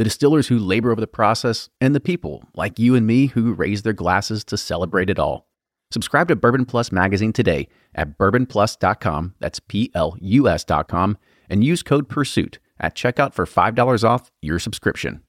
the distillers who labor over the process, and the people like you and me who raise their glasses to celebrate it all. Subscribe to Bourbon Plus magazine today at bourbonplus.com, that's P L U S.com, and use code PURSUIT at checkout for $5 off your subscription.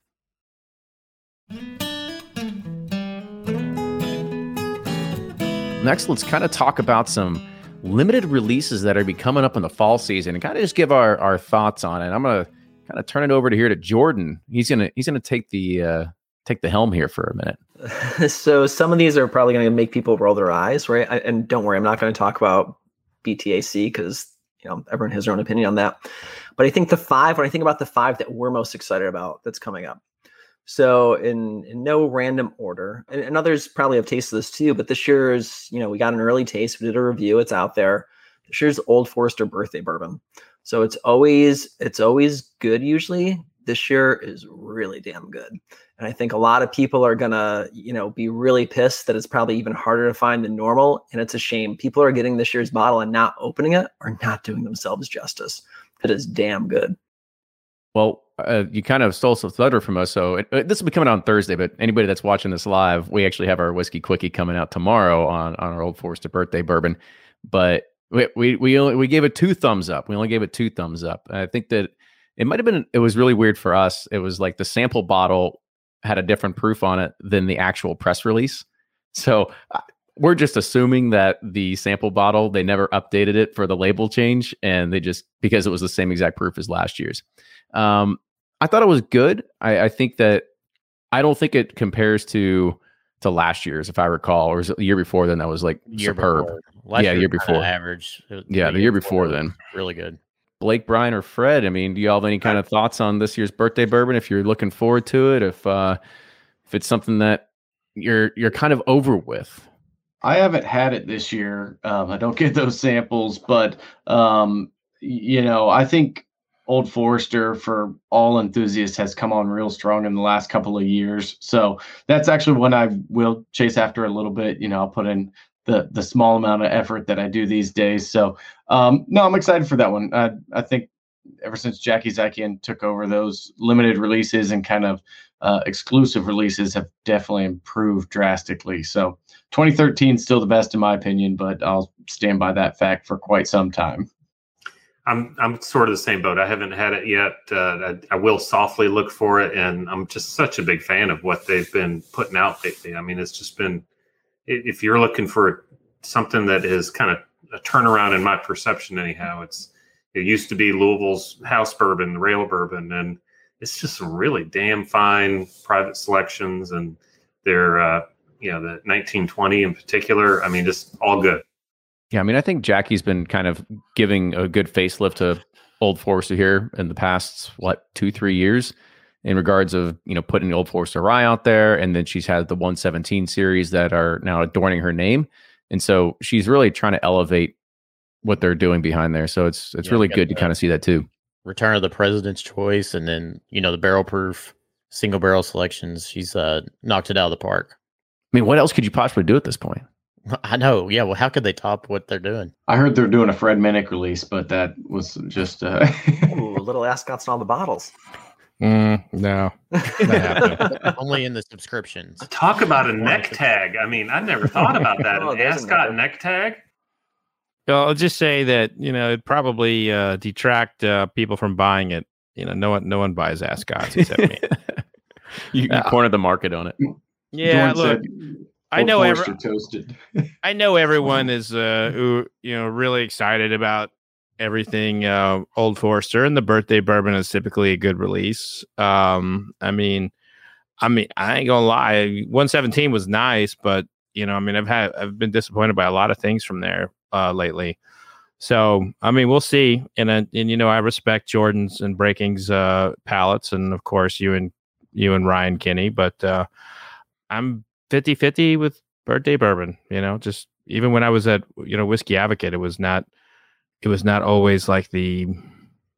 Next, let's kind of talk about some limited releases that are be coming up in the fall season and kind of just give our, our thoughts on it. I'm going to kind of turn it over to here to Jordan. He's to he's to take the uh, take the helm here for a minute. so some of these are probably to make people roll their eyes, right? I, and don't worry, I'm not to talk about BTAC because you know everyone has their own opinion on that. But I think the five, when I think about the five that we're most excited about that's coming up. So in, in no random order, and, and others probably have tasted this too, but this year's, you know, we got an early taste. We did a review. It's out there. This year's Old Forester birthday bourbon. So it's always it's always good usually. This year is really damn good. And I think a lot of people are gonna, you know, be really pissed that it's probably even harder to find than normal. And it's a shame. People are getting this year's bottle and not opening it or not doing themselves justice. It is damn good. Well, uh, you kind of stole some thunder from us. So it, it, this will be coming out on Thursday, but anybody that's watching this live, we actually have our whiskey quickie coming out tomorrow on on our Old Forester birthday bourbon. But we we we, only, we gave it two thumbs up. We only gave it two thumbs up. I think that it might have been. It was really weird for us. It was like the sample bottle had a different proof on it than the actual press release. So uh, we're just assuming that the sample bottle they never updated it for the label change, and they just because it was the same exact proof as last year's. Um, I thought it was good. I, I think that I don't think it compares to to last year's, if I recall, or was it the year before then that was like Year superb. before. Last Yeah, year year before. average. Yeah, the year before then. really good. Blake, Brian, or Fred? I mean, do you all have any kind of thoughts on this year's birthday bourbon? If you're looking forward to it, if uh, if it's something that you're you're kind of over with. I haven't had it this year. Um, I don't get those samples, but um, you know, I think Old Forester for all enthusiasts has come on real strong in the last couple of years. So that's actually one I will chase after a little bit. You know, I'll put in the the small amount of effort that I do these days. So um, no, I'm excited for that one. I I think ever since Jackie Zykan took over, those limited releases and kind of uh, exclusive releases have definitely improved drastically. So 2013 is still the best in my opinion, but I'll stand by that fact for quite some time. I'm I'm sort of the same boat. I haven't had it yet. Uh, I, I will softly look for it, and I'm just such a big fan of what they've been putting out lately. I mean, it's just been. If you're looking for something that is kind of a turnaround in my perception, anyhow, it's it used to be Louisville's house bourbon, the rail bourbon, and it's just some really damn fine private selections, and they're uh, you know the 1920 in particular. I mean, just all good. Yeah, I mean, I think Jackie's been kind of giving a good facelift to Old Forester here in the past what two three years in regards of you know putting the Old Forester Rye out there, and then she's had the 117 series that are now adorning her name, and so she's really trying to elevate what they're doing behind there. So it's it's Yeah, really good to kind of see that too. Return of the President's Choice, and then you know the barrel proof single barrel selections. She's uh knocked it out of the park. I mean, what else could you possibly do at this point? I know. Yeah. Well, how could they top what they're doing? I heard they're doing a Fred Minnick release, but that was just uh, Ooh, little ascots and all the bottles. Mm, no. Only in the subscriptions. Talk about a neck tag. I mean, I never thought about that. Oh, An there's a ascot neck tag. Well, I'll just say that you know it probably uh, detract uh, people from buying it. You know, no one no one buys ascots except me. you, you Yeah. cornered the market on it. Yeah, Jordan look, said, I know every, toasted. I know everyone is uh who, you know really excited about everything uh Old Forester and the birthday bourbon is typically a good release. Um I mean I mean I ain't gonna lie 117 was nice but you know I mean I've had I've been disappointed by a lot of things from there uh lately. So I mean we'll see and and you know I respect Jordan's and Breaking's uh palates and of course you and you and Ryan Kinney but uh I'm 50-50 with birthday bourbon you know just even when i was at you know whiskey advocate it was not it was not always like the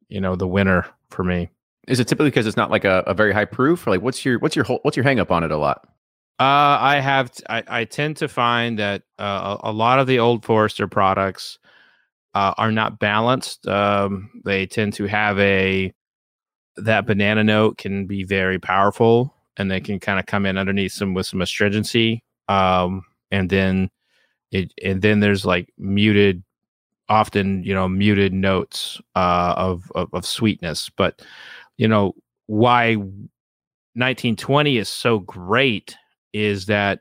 you know the winner for me Is it typically because it's not like a, a very high proof, or like what's your what's your whole, what's your hang up on it a lot? uh i have t- I, I tend to find that uh, a, a lot of the old forester products uh, are not balanced. Um, they tend to have a that banana note can be very powerful, and they can kind of come in underneath some with some astringency. Um, and then it and then there's like muted, often you know muted notes uh, of, of of sweetness. But you know why 1920 is so great is that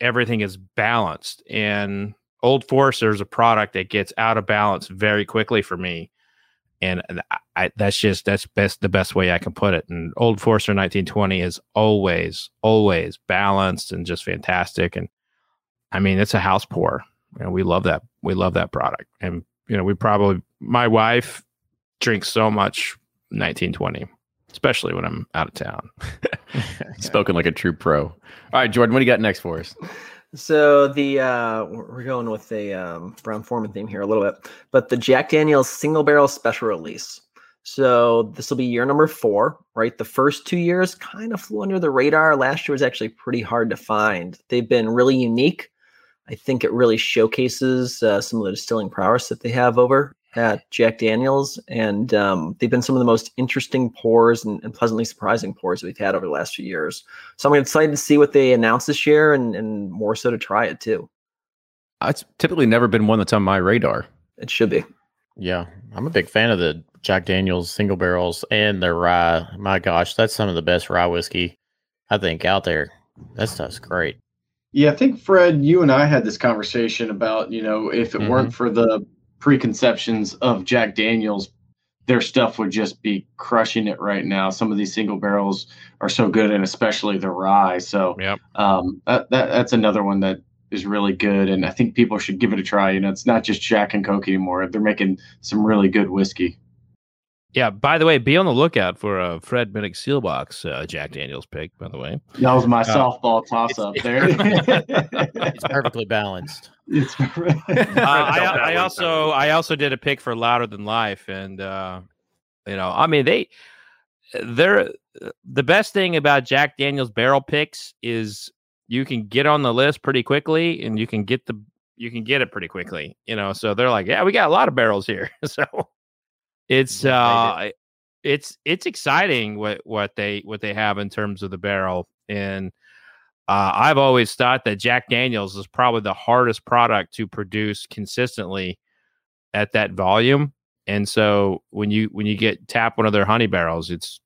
everything is balanced and Old Forester is a product that gets out of balance very quickly for me, and I, that's just that's best the best way I can put it. And Old Forester 1920 is always always balanced and just fantastic. And I mean, it's a house pour. You know, we love that. We love that product. And you know, we probably my wife drinks so much 1920, especially when I'm out of town. Spoken like a true pro. All right, Jordan, what do you got next for us? So the uh, we're going with the um, Brown Forman theme here a little bit, but the Jack Daniel's single barrel special release. So this will be year number four, right? The first two years kind of flew under the radar. Last year was actually pretty hard to find. They've been really unique. I think it really showcases uh, some of the distilling prowess that they have over at Jack Daniels, and um, they've been some of the most interesting pours and, and, pleasantly surprising pours we've had over the last few years. So I'm excited to see what they announce this year, and, and more so to try it too. It's typically never been one that's on my radar. It should be. Yeah, I'm a big fan of the Jack Daniels single barrels and their rye. My gosh, that's some of the best rye whiskey I think out there. That stuff's great. Yeah, I think Fred, you and I had this conversation about, you know, if it mm-hmm. weren't for the preconceptions of Jack Daniels, their stuff would just be crushing it right now. Some of these single barrels are so good, and especially the rye. So, yep. um, that, that that's another one that is really good, and I think people should give it a try. You know, it's not just Jack and Coke anymore; they're making some really good whiskey. Yeah. By the way, be on the lookout for a Fred Minnick Seelbach's uh, Jack Daniels pick. By the way, that was my uh, softball toss up there. it's perfectly balanced. It's uh, I, I, also I also did a pick for Louder Than Life, and uh, you know, I mean they they're the best thing about Jack Daniels barrel picks is you can get on the list pretty quickly, and you can get the you can get it pretty quickly. You know, so they're like, yeah, we got a lot of barrels here, so it's uh it's it's exciting what what they what they have in terms of the barrel and uh, I've always thought that Jack Daniels is probably the hardest product to produce consistently at that volume. And so when you when you get tap one of their honey barrels, it's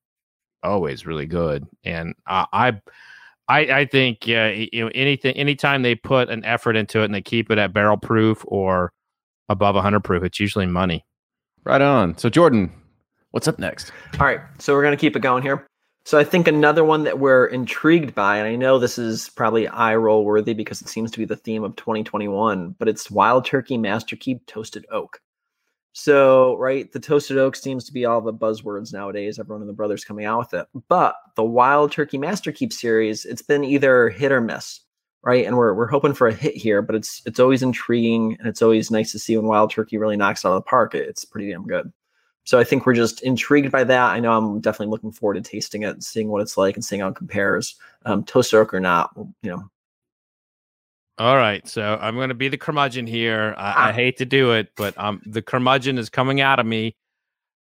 always really good. And uh, I I I think uh, you know anything anytime they put an effort into it and they keep it at barrel proof or above 100 proof, it's usually money. Right on. So Jordan, what's up next? All right, so we're gonna keep it going here. So I think another one that we're intrigued by, and I know this is probably eye roll worthy because it seems to be the theme of 2021, but it's Wild Turkey Master Toasted Oak. So, right, the toasted oak seems to be all the buzzwords nowadays. Everyone and the brothers coming out with it. But the Wild Turkey Master Keep series, it's been either hit or miss, right? And we're we're hoping for a hit here, but it's it's always intriguing and it's always nice to see when Wild Turkey really knocks out of the park. It's pretty damn good. So I think we're just intrigued by that. I know I'm definitely looking forward to tasting it, seeing what it's like, and seeing how it compares. Um, toast oak or not, you know. All right, so I'm going to be the curmudgeon here. I, ah. I hate to do it, but um, the curmudgeon is coming out of me.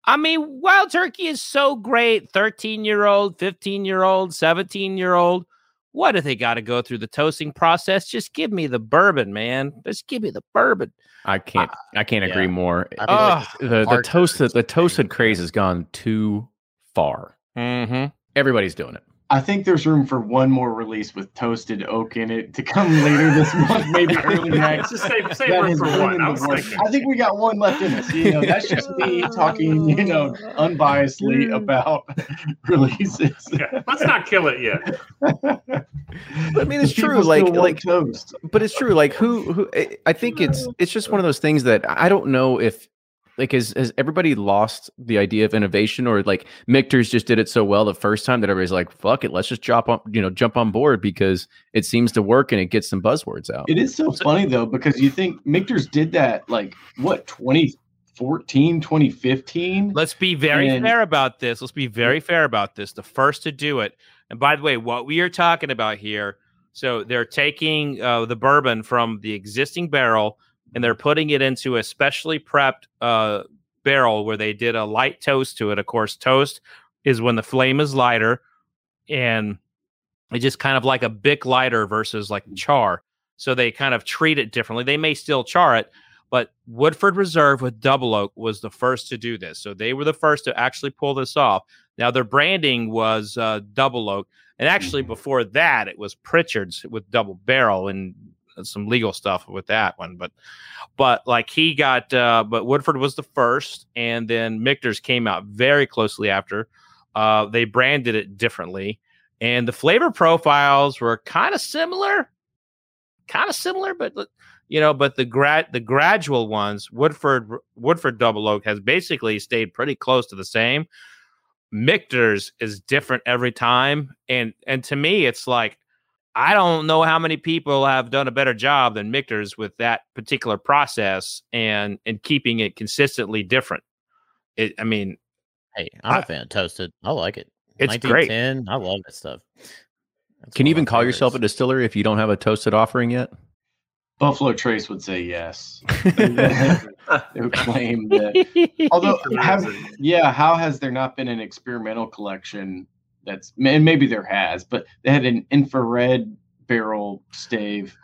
I mean, wild turkey is so great. 13 year old, 15 year old, 17 year old. What do they got to go through the toasting process? Just give me the bourbon, man. Just give me the bourbon. I can't. Uh, I can't agree more. Uh, the the toasted the toasted craze has gone too far. Mm-hmm. Everybody's doing it. I think there's room for one more release with toasted oak in it to come later this month, maybe early next. Just save, save room for one. I, I, think we got one left in us. You know, that's just me talking, you know, unbiasedly about releases. Yeah, let's not kill it yet. I mean, it's true. Like, like toast. But it's true. Like, who, who? I think it's it's just one of those things that I don't know if like has has everybody lost the idea of innovation or like Michter's just did it so well the first time that everybody's like fuck it let's just jump on you know jump on board because it seems to work and it gets some buzzwords out. It is so funny though because you think Michter's did that like what 2014 2015 Let's be very and, fair about this. Let's be very fair about this. The first to do it. And by the way, what we are talking about here so they're taking uh, the bourbon from the existing barrel and they're putting it into a specially prepped uh, barrel where they did a light toast to it. Of course, toast is when the flame is lighter, and it's just kind of like a bic lighter versus like char. So they kind of treat it differently. They may still char it, but Woodford Reserve with Double Oak was the first to do this. So they were the first to actually pull this off. Now their branding was uh, Double Oak, and actually Mm-hmm. before that it was Prichard's with Double Barrel and some legal stuff with that one. But but like he got, uh, but Woodford was the first, and then Michter's came out very closely after. Uh, they branded it differently, and the flavor profiles were kind of similar, kind of similar, but you know, but the grad the gradual ones, Woodford Woodford Double Oak has basically stayed pretty close to the same. Michter's is different every time, and and to me, it's like I don't know how many people have done a better job than Michter's with that particular process and and keeping it consistently different. It, I mean, Hey, I'm a I- fan of toasted. I like it. It's great. I love that stuff. That's Can you even call yourself a favorites. distillery if you don't have a toasted offering yet? Buffalo Trace would say yes. they would claim that. Although, have, yeah, how has there not been an experimental collection that's, and maybe there has, but they had an infrared barrel stave,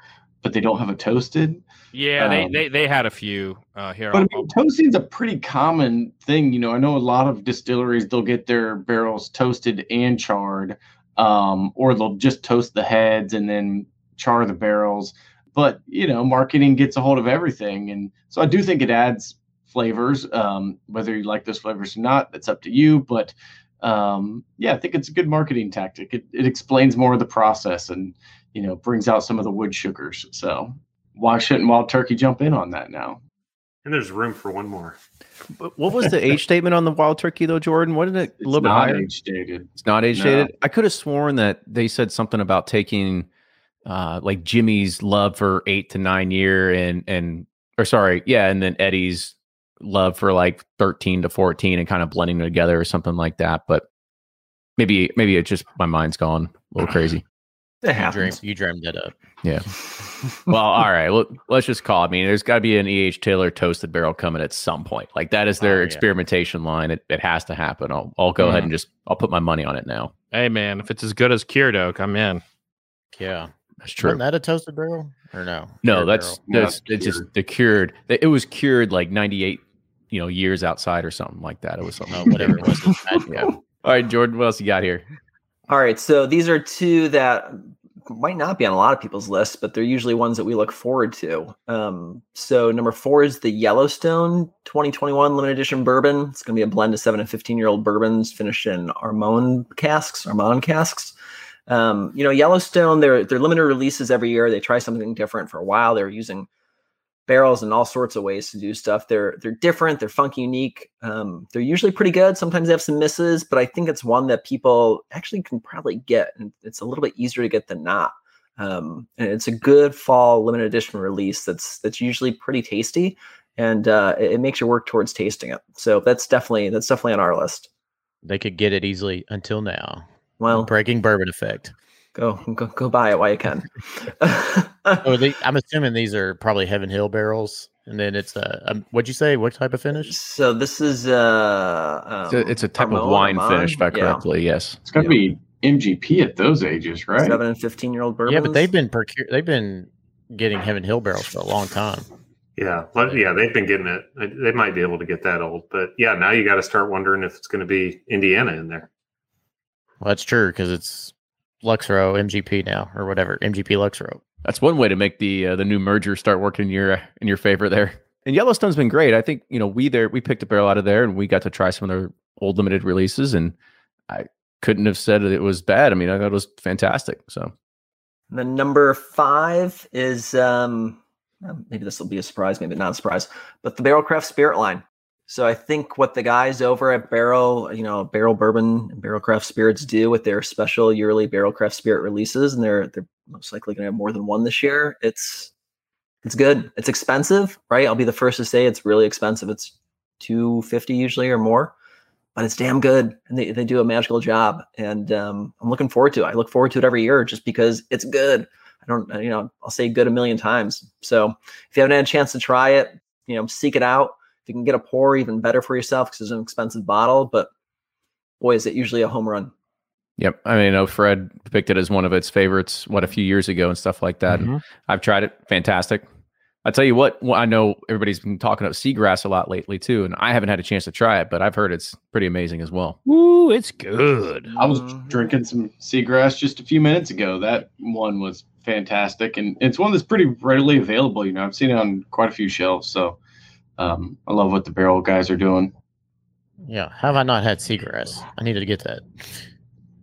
but they don't have a toasted. yeah, they, Um, they they had a few uh, here. But I mean, toasting's a pretty common thing. You know, I know a lot of distilleries they'll get their barrels toasted and charred, um, or they'll just toast the heads and then char the barrels. But you know, marketing gets a hold of everything, and so I do think it adds flavors. Um, whether you like those flavors or not, that's up to you. But um, yeah, I think it's a good marketing tactic. It, it explains more of the process and you know brings out some of the wood sugars. So why shouldn't Wild Turkey jump in on that now? And there's room for one more. But what was the age statement on the wild turkey though, Jordan? What did it a It's little bit not higher? age dated. It's not age No. I could have sworn that they said something about taking uh like Jimmy's love for eight to nine year and and or sorry, yeah, and then Eddie's love for like 13 to 14 and kind of blending them together or something like that. But maybe maybe it's just my mind's gone a little crazy. It You happens. dreamed, you dreamed it up. Yeah. Well, all right. Well, let's just call. it. I mean, there's got to be an EH Taylor toasted barrel coming at some point. Like that is their Oh, yeah. experimentation line. It, it has to happen. I'll I'll go ahead and just I'll put my money on it now. hey man, if it's as good as cured oak, I'm in. Yeah. That's true. Wasn't that a toasted barrel? Or no? No, Cured that's barrel? No, that's it's just the cured. It was cured like 98, you know, years outside or something like that. It was something. no, whatever it was. it was magical. Yeah. All right, Jordan. What else you got here? All right, so these are two that might not be on a lot of people's lists, but they're usually ones that we look forward to. Um, so number four is the Yellowstone 2021 limited edition bourbon. It's going to be a blend of seven and 15 year old bourbons finished in Armone casks, Armand casks. Um, you know, Yellowstone, they're they're limited releases every year. They try something different for a while. They're using barrels and all sorts of ways to do stuff. They're they're different. They're funky, unique. Um, they're usually pretty good. Sometimes they have some misses, but I think it's one that people actually can probably get, and it's a little bit easier to get than not. Um, and it's a good fall limited edition release. That's that's usually pretty tasty, and uh, it, it makes you work towards tasting it. So that's definitely that's definitely on our list. They could get it easily until now. Well, Breaking bourbon effect. Go go go buy it while you can. Oh, they, I'm assuming these are probably Heaven Hill barrels, and then it's uh, um, what'd you say? What type of finish? so this is uh, um, It's a, it's a type of wine Armand? finish, if I Yeah. correctly. Yes. It's got to be MGP at those ages, right? seven and fifteen year old bourbons. Yeah, but they've been procure- they've been getting Heaven Hill barrels for a long time. Yeah, but yeah, they've been getting it. They- They might be able to get that old, but yeah, now you got to start wondering if it's going to be Indiana in there. Well, that's true because it's Luxco MGP now or whatever MGP Luxco. That's one way to make the uh, the new merger start working in your in your favor there. And Yellowstone's been great. I think you know we there we picked a barrel out of there and we got to try some of their old limited releases and I couldn't have said it was bad. I mean, I thought it was fantastic. So The number five is um, maybe this will be a surprise, maybe not a surprise, but the Barrelcraft Spirit line. So I think what the guys over at Barrel, you know, Barrell Bourbon and Barrelcraft Spirits do with their special yearly Barrelcraft Spirit releases, and they're they're most likely going to have more than one this year. It's it's good. It's expensive, right? I'll be the first to say it's really expensive. It's two fifty usually or more, but it's damn good, and they they do a magical job. And um, I'm looking forward to it. I look forward to it every year just because it's good. I don't, you know, I'll say good a million times. So if you haven't had a chance to try it, you know, seek it out. If you can get a pour, even better for yourself because it's an expensive bottle. But boy, is it usually a home run. Yep. I mean, I know Fred picked it as one of its favorites, what, a few years ago and stuff like that. Mhm. I've tried it. Fantastic. I tell you what, I know everybody's been talking about seagrass a lot lately too, and I haven't had a chance to try it, but I've heard it's pretty amazing as well. Ooh, it's good. I was drinking some seagrass just a few minutes ago. That one was fantastic, and it's one that's pretty readily available. You know, I've seen it on quite a few shelves, so um, I love what the barrel guys are doing. Yeah. Have I not had seagrass? I needed to get that.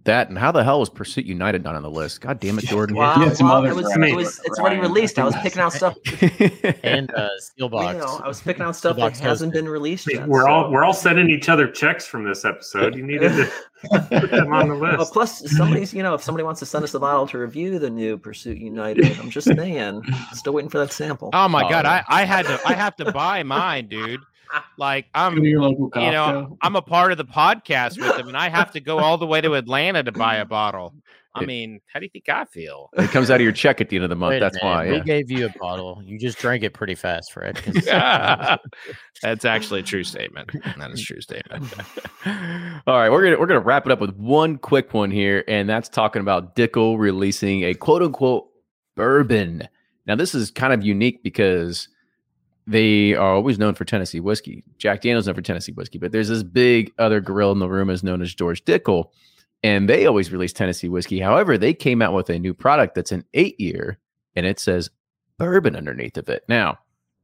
That and how the hell was Pursuit United not on the list? God damn it, Jordan. Wow, had some well, other it was, it was, it's already released. I was picking out stuff. And uh, steel box. you know, I was picking out stuff that hasn't toasted. been released yet. we're all we're all sending each other checks from this episode. You needed to put them on the Well, list. plus, somebody's, you know, if somebody wants to send us a bottle to review the new Pursuit United, I'm just saying, still waiting for that sample. Oh my Oh, god, yeah. I, I had to I have to buy mine, dude. Like I'm your local you know, Costco. I'm a part of the podcast with them, and I have to go all the way to Atlanta to buy a bottle. I It- mean, how do you think I feel? it comes out of your check at the end of the month. Wait That's minute, why. We gave you a bottle. You just drank it pretty fast, Fred. 'cause- That's actually a true statement. That is a true statement. All right, we're gonna we're gonna wrap it up with one quick one here, and that's talking about Dickel releasing a quote unquote bourbon. Now, this is kind of unique because they are always known for Tennessee whiskey. Jack Daniels known for Tennessee whiskey, but there's this big other gorilla in the room is known as George Dickel, and they always release Tennessee whiskey. However, they came out with a new product that's an eight year, and it says bourbon underneath of it. Now,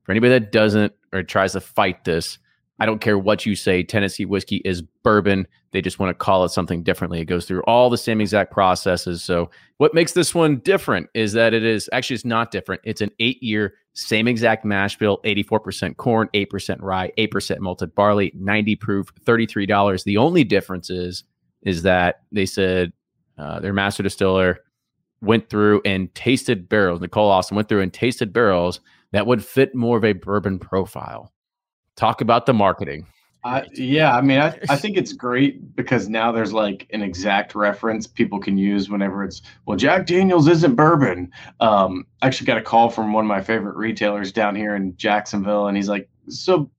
for anybody that doesn't or tries to fight this, I don't care what you say. Tennessee whiskey is bourbon. They just want to call it something differently. It goes through all the same exact processes. So, what makes this one different is that it is actually it's not different. It's an eight-year, same exact mash bill, eighty-four percent corn, eight percent rye, eight percent malted barley, ninety proof, thirty-three dollars. The only difference is is that they said uh, their master distiller went through and tasted barrels. Nicole Austin went through and tasted barrels that would fit more of a bourbon profile. Talk about the marketing. I, yeah, I mean, I, I think it's great because now there's like an exact reference people can use whenever it's, well, Jack Daniels isn't bourbon. Um, I actually got a call from one of my favorite retailers down here in Jacksonville, and he's like, so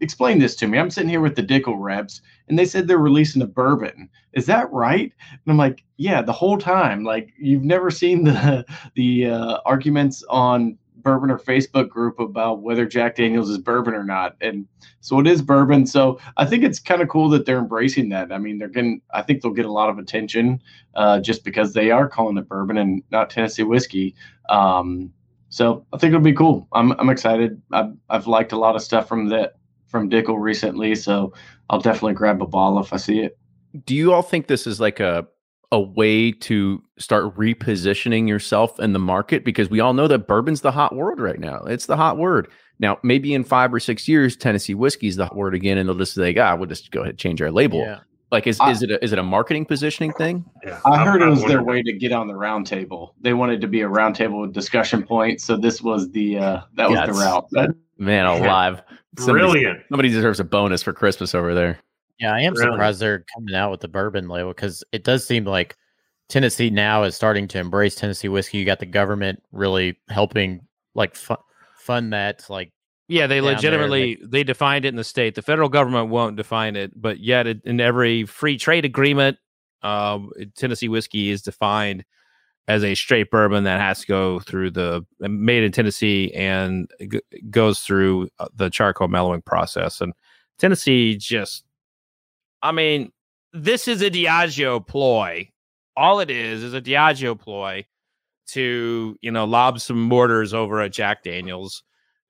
explain this to me. I'm sitting here with the Dickel reps, and they said they're releasing a bourbon. Is that right? And I'm like, yeah, the whole time. Like, you've never seen the the uh, arguments on bourbon or Facebook group about whether Jack Daniels is bourbon or not, and so it is bourbon. So I think it's kind of cool that they're embracing that. I mean, they're getting. I think they'll get a lot of attention uh, just because they are calling it bourbon and not Tennessee whiskey. Um, so I think it'll be cool. I'm I'm excited. I've I've liked a lot of stuff from that from Dickel recently, so I'll definitely grab a bottle if I see it. Do you all think this is like a a way to start repositioning yourself in the market? Because we all know that bourbon's the hot word right now. It's the hot word. Now, maybe in five or six years, Tennessee whiskey's the hot word again, and they'll just say, "Ah, we'll just go ahead and change our label." Yeah. Like, is, I- is it a, is it a marketing positioning thing? Yeah, I I'm- heard it I'm was their way to get on the round table. They wanted to be a round table with discussion point, so this was the uh, that was Yeah, the route. That, Man, alive! Somebody, Brilliant. somebody deserves a bonus for Christmas over there. Yeah, I am Really? surprised they're coming out with the bourbon label because it does seem like Tennessee now is starting to embrace Tennessee whiskey. You got the government really helping, like fu- fund that. Like, Yeah, they down there, legitimately they defined it in the state. The federal government won't define it, but yet it, in every free trade agreement, uh, Tennessee whiskey is defined as a straight bourbon that has to go through the made in Tennessee and g- goes through uh, the charcoal mellowing process. And Tennessee just, I mean, this is a Diageo ploy. All it is is a Diageo ploy to you know lob some mortars over at Jack Daniels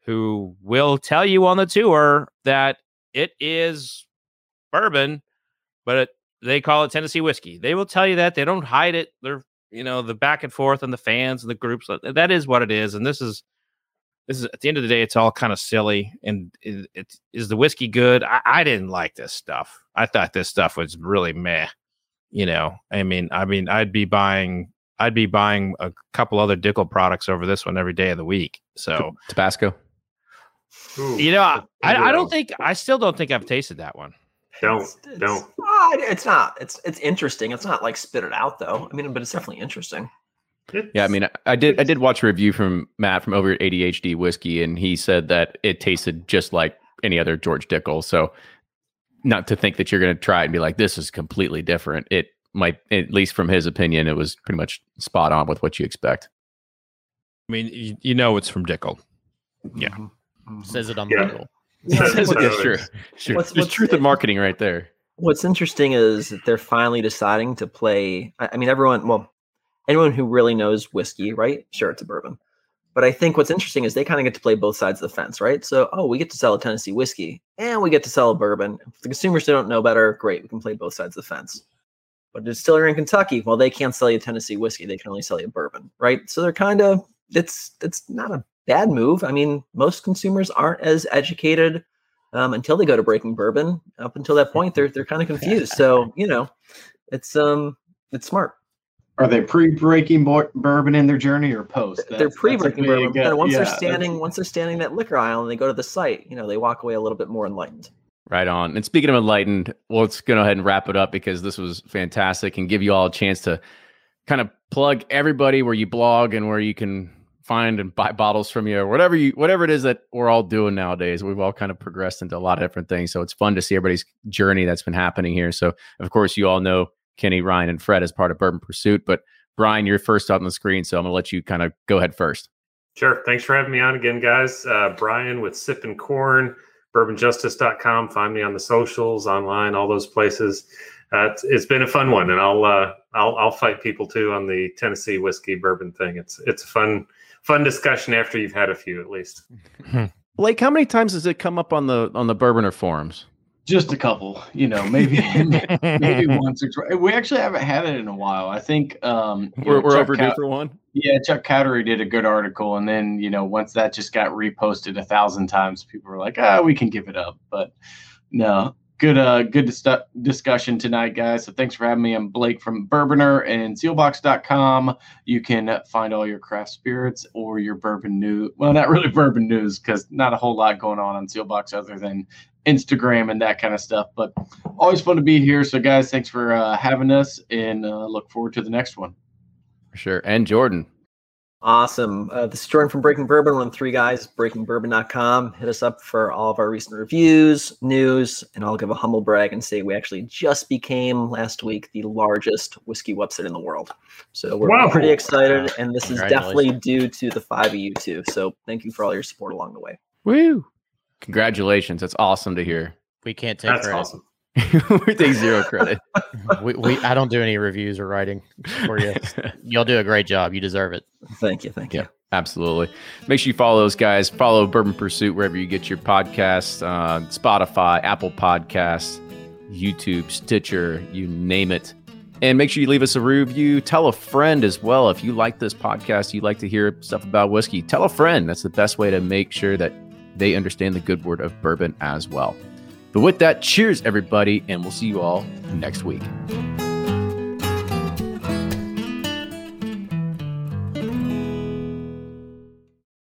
who will tell you on the tour that it is bourbon, but it, they call it Tennessee whiskey. They will tell you that they don't hide it. They're you know the back and forth and the fans and the groups. That is what it is, and this is this is at the end of the day, it's all kind of silly. And it, it is the whiskey good? I, I didn't like this stuff. I thought this stuff was really meh. You know, I mean, I mean, I'd be buying. I'd be buying a couple other Dickel products over this one every day of the week. So, Tabasco. Ooh, you know, I, I, I don't think I still don't think I've tasted that one. Don't It's- it's- don't. it's not. It's it's interesting. It's not like spit it out though. I mean, but it's definitely interesting. Yeah, I mean, I, I did I did watch a review from Matt from over at ADHD whiskey, and he said that it tasted just like any other George Dickel. So, not to think that you're going to try it and be like, this is completely different. It might, at least from his opinion, it was pretty much spot on with what you expect. I mean, you, you know it's from Dickel. Yeah. Mhm. Says it on Yeah. the label. That's So true. it's- Sure. What's- There's what's- truth in marketing right there. What's interesting is that they're finally deciding to play. I I mean, everyone, well, anyone who really knows whiskey, right? Sure, it's a bourbon. But I think what's interesting is they kind of get to play both sides of the fence, right? So, oh, we get to sell a Tennessee whiskey and we get to sell a bourbon. If the consumers don't know better, great, we can play both sides of the fence. But a distillery in Kentucky, well, they can't sell you Tennessee whiskey; they can only sell you bourbon, right? So they're kind of it's it's not a bad move. I mean, most consumers aren't as educated um, until they go to breaking bourbon. Up until that point, they're they're kind of confused. So you know, it's um it's smart. Are they pre-breaking bo- bourbon in their journey or post? they're That's- that's a pre-breaking big, bourbon. But once yeah, they're standing, once they're standing that liquor aisle and they go to the site, you know, they walk away a little bit more enlightened. Right on. And speaking of enlightened, well, let's go ahead and wrap it up because this was fantastic and give you all a chance to kind of plug everybody where you blog and where you can find and buy bottles from you or whatever you whatever it is that we're all doing nowadays. We've all kind of progressed into a lot of different things. So it's fun to see everybody's journey that's been happening here. So of course you all know Kenny, Ryan, and Fred as part of Bourbon Pursuit. But Brian, you're first on the screen, so I'm gonna let you kind of go ahead first. Sure. Thanks for having me on again, guys. Uh, Brian with Sipp'n Corn, bourbonjustice.com. Find me on the socials, online, all those places. Uh, it's, it's been a fun one, and I'll uh, I'll I'll fight people too on the Tennessee whiskey bourbon thing. It's it's a fun fun discussion after you've had a few at least. Blake, how many times has it come up on the on the Bourbonr forums? Just a couple, you know, maybe maybe once or twice. We actually haven't had it in a while. I think um, We're, know, we're overdue Cow- for one. Yeah, Chuck Cowdery did a good article, and then you know once that just got reposted a thousand times, people were like, "Ah, we can give it up." But no, good, uh, good dis- discussion tonight, guys. So thanks for having me. I'm Blake from Bourbonr and Seelbachs.com. You can find all your craft spirits or your bourbon news. Well, not really bourbon news because not a whole lot going on on Sealbox other than Instagram and that kind of stuff. But always fun to be here. So guys, thanks for uh, having us, and uh, look forward to the next one. For sure. And Jordan. Awesome. Uh, this is Jordan from Breaking Bourbon, one of the three guys, breakingbourbon.com. Hit us up for all of our recent reviews, news, and I'll give a humble brag and say we actually just became last week the largest whiskey website in the world. So we're Wow. pretty excited, and this is definitely due to the five of you two. So thank you for all your support along the way. Woo. Congratulations. That's awesome to hear. We can't take That's credit. awesome. we take zero credit. We, we I don't do any reviews or writing for you. Y'all do a great job. You deserve it. Thank you. Thank you. Yeah. Absolutely. Make sure you follow those guys. Follow Bourbon Pursuit wherever you get your podcasts uh, Spotify, Apple Podcasts, YouTube, Stitcher, you name it. And make sure you leave us a review. Tell a friend as well. If you like this podcast, you like to hear stuff about whiskey, tell a friend. That's the best way to make sure that they understand the good word of bourbon as well. But with that, cheers, everybody, and we'll see you all next week.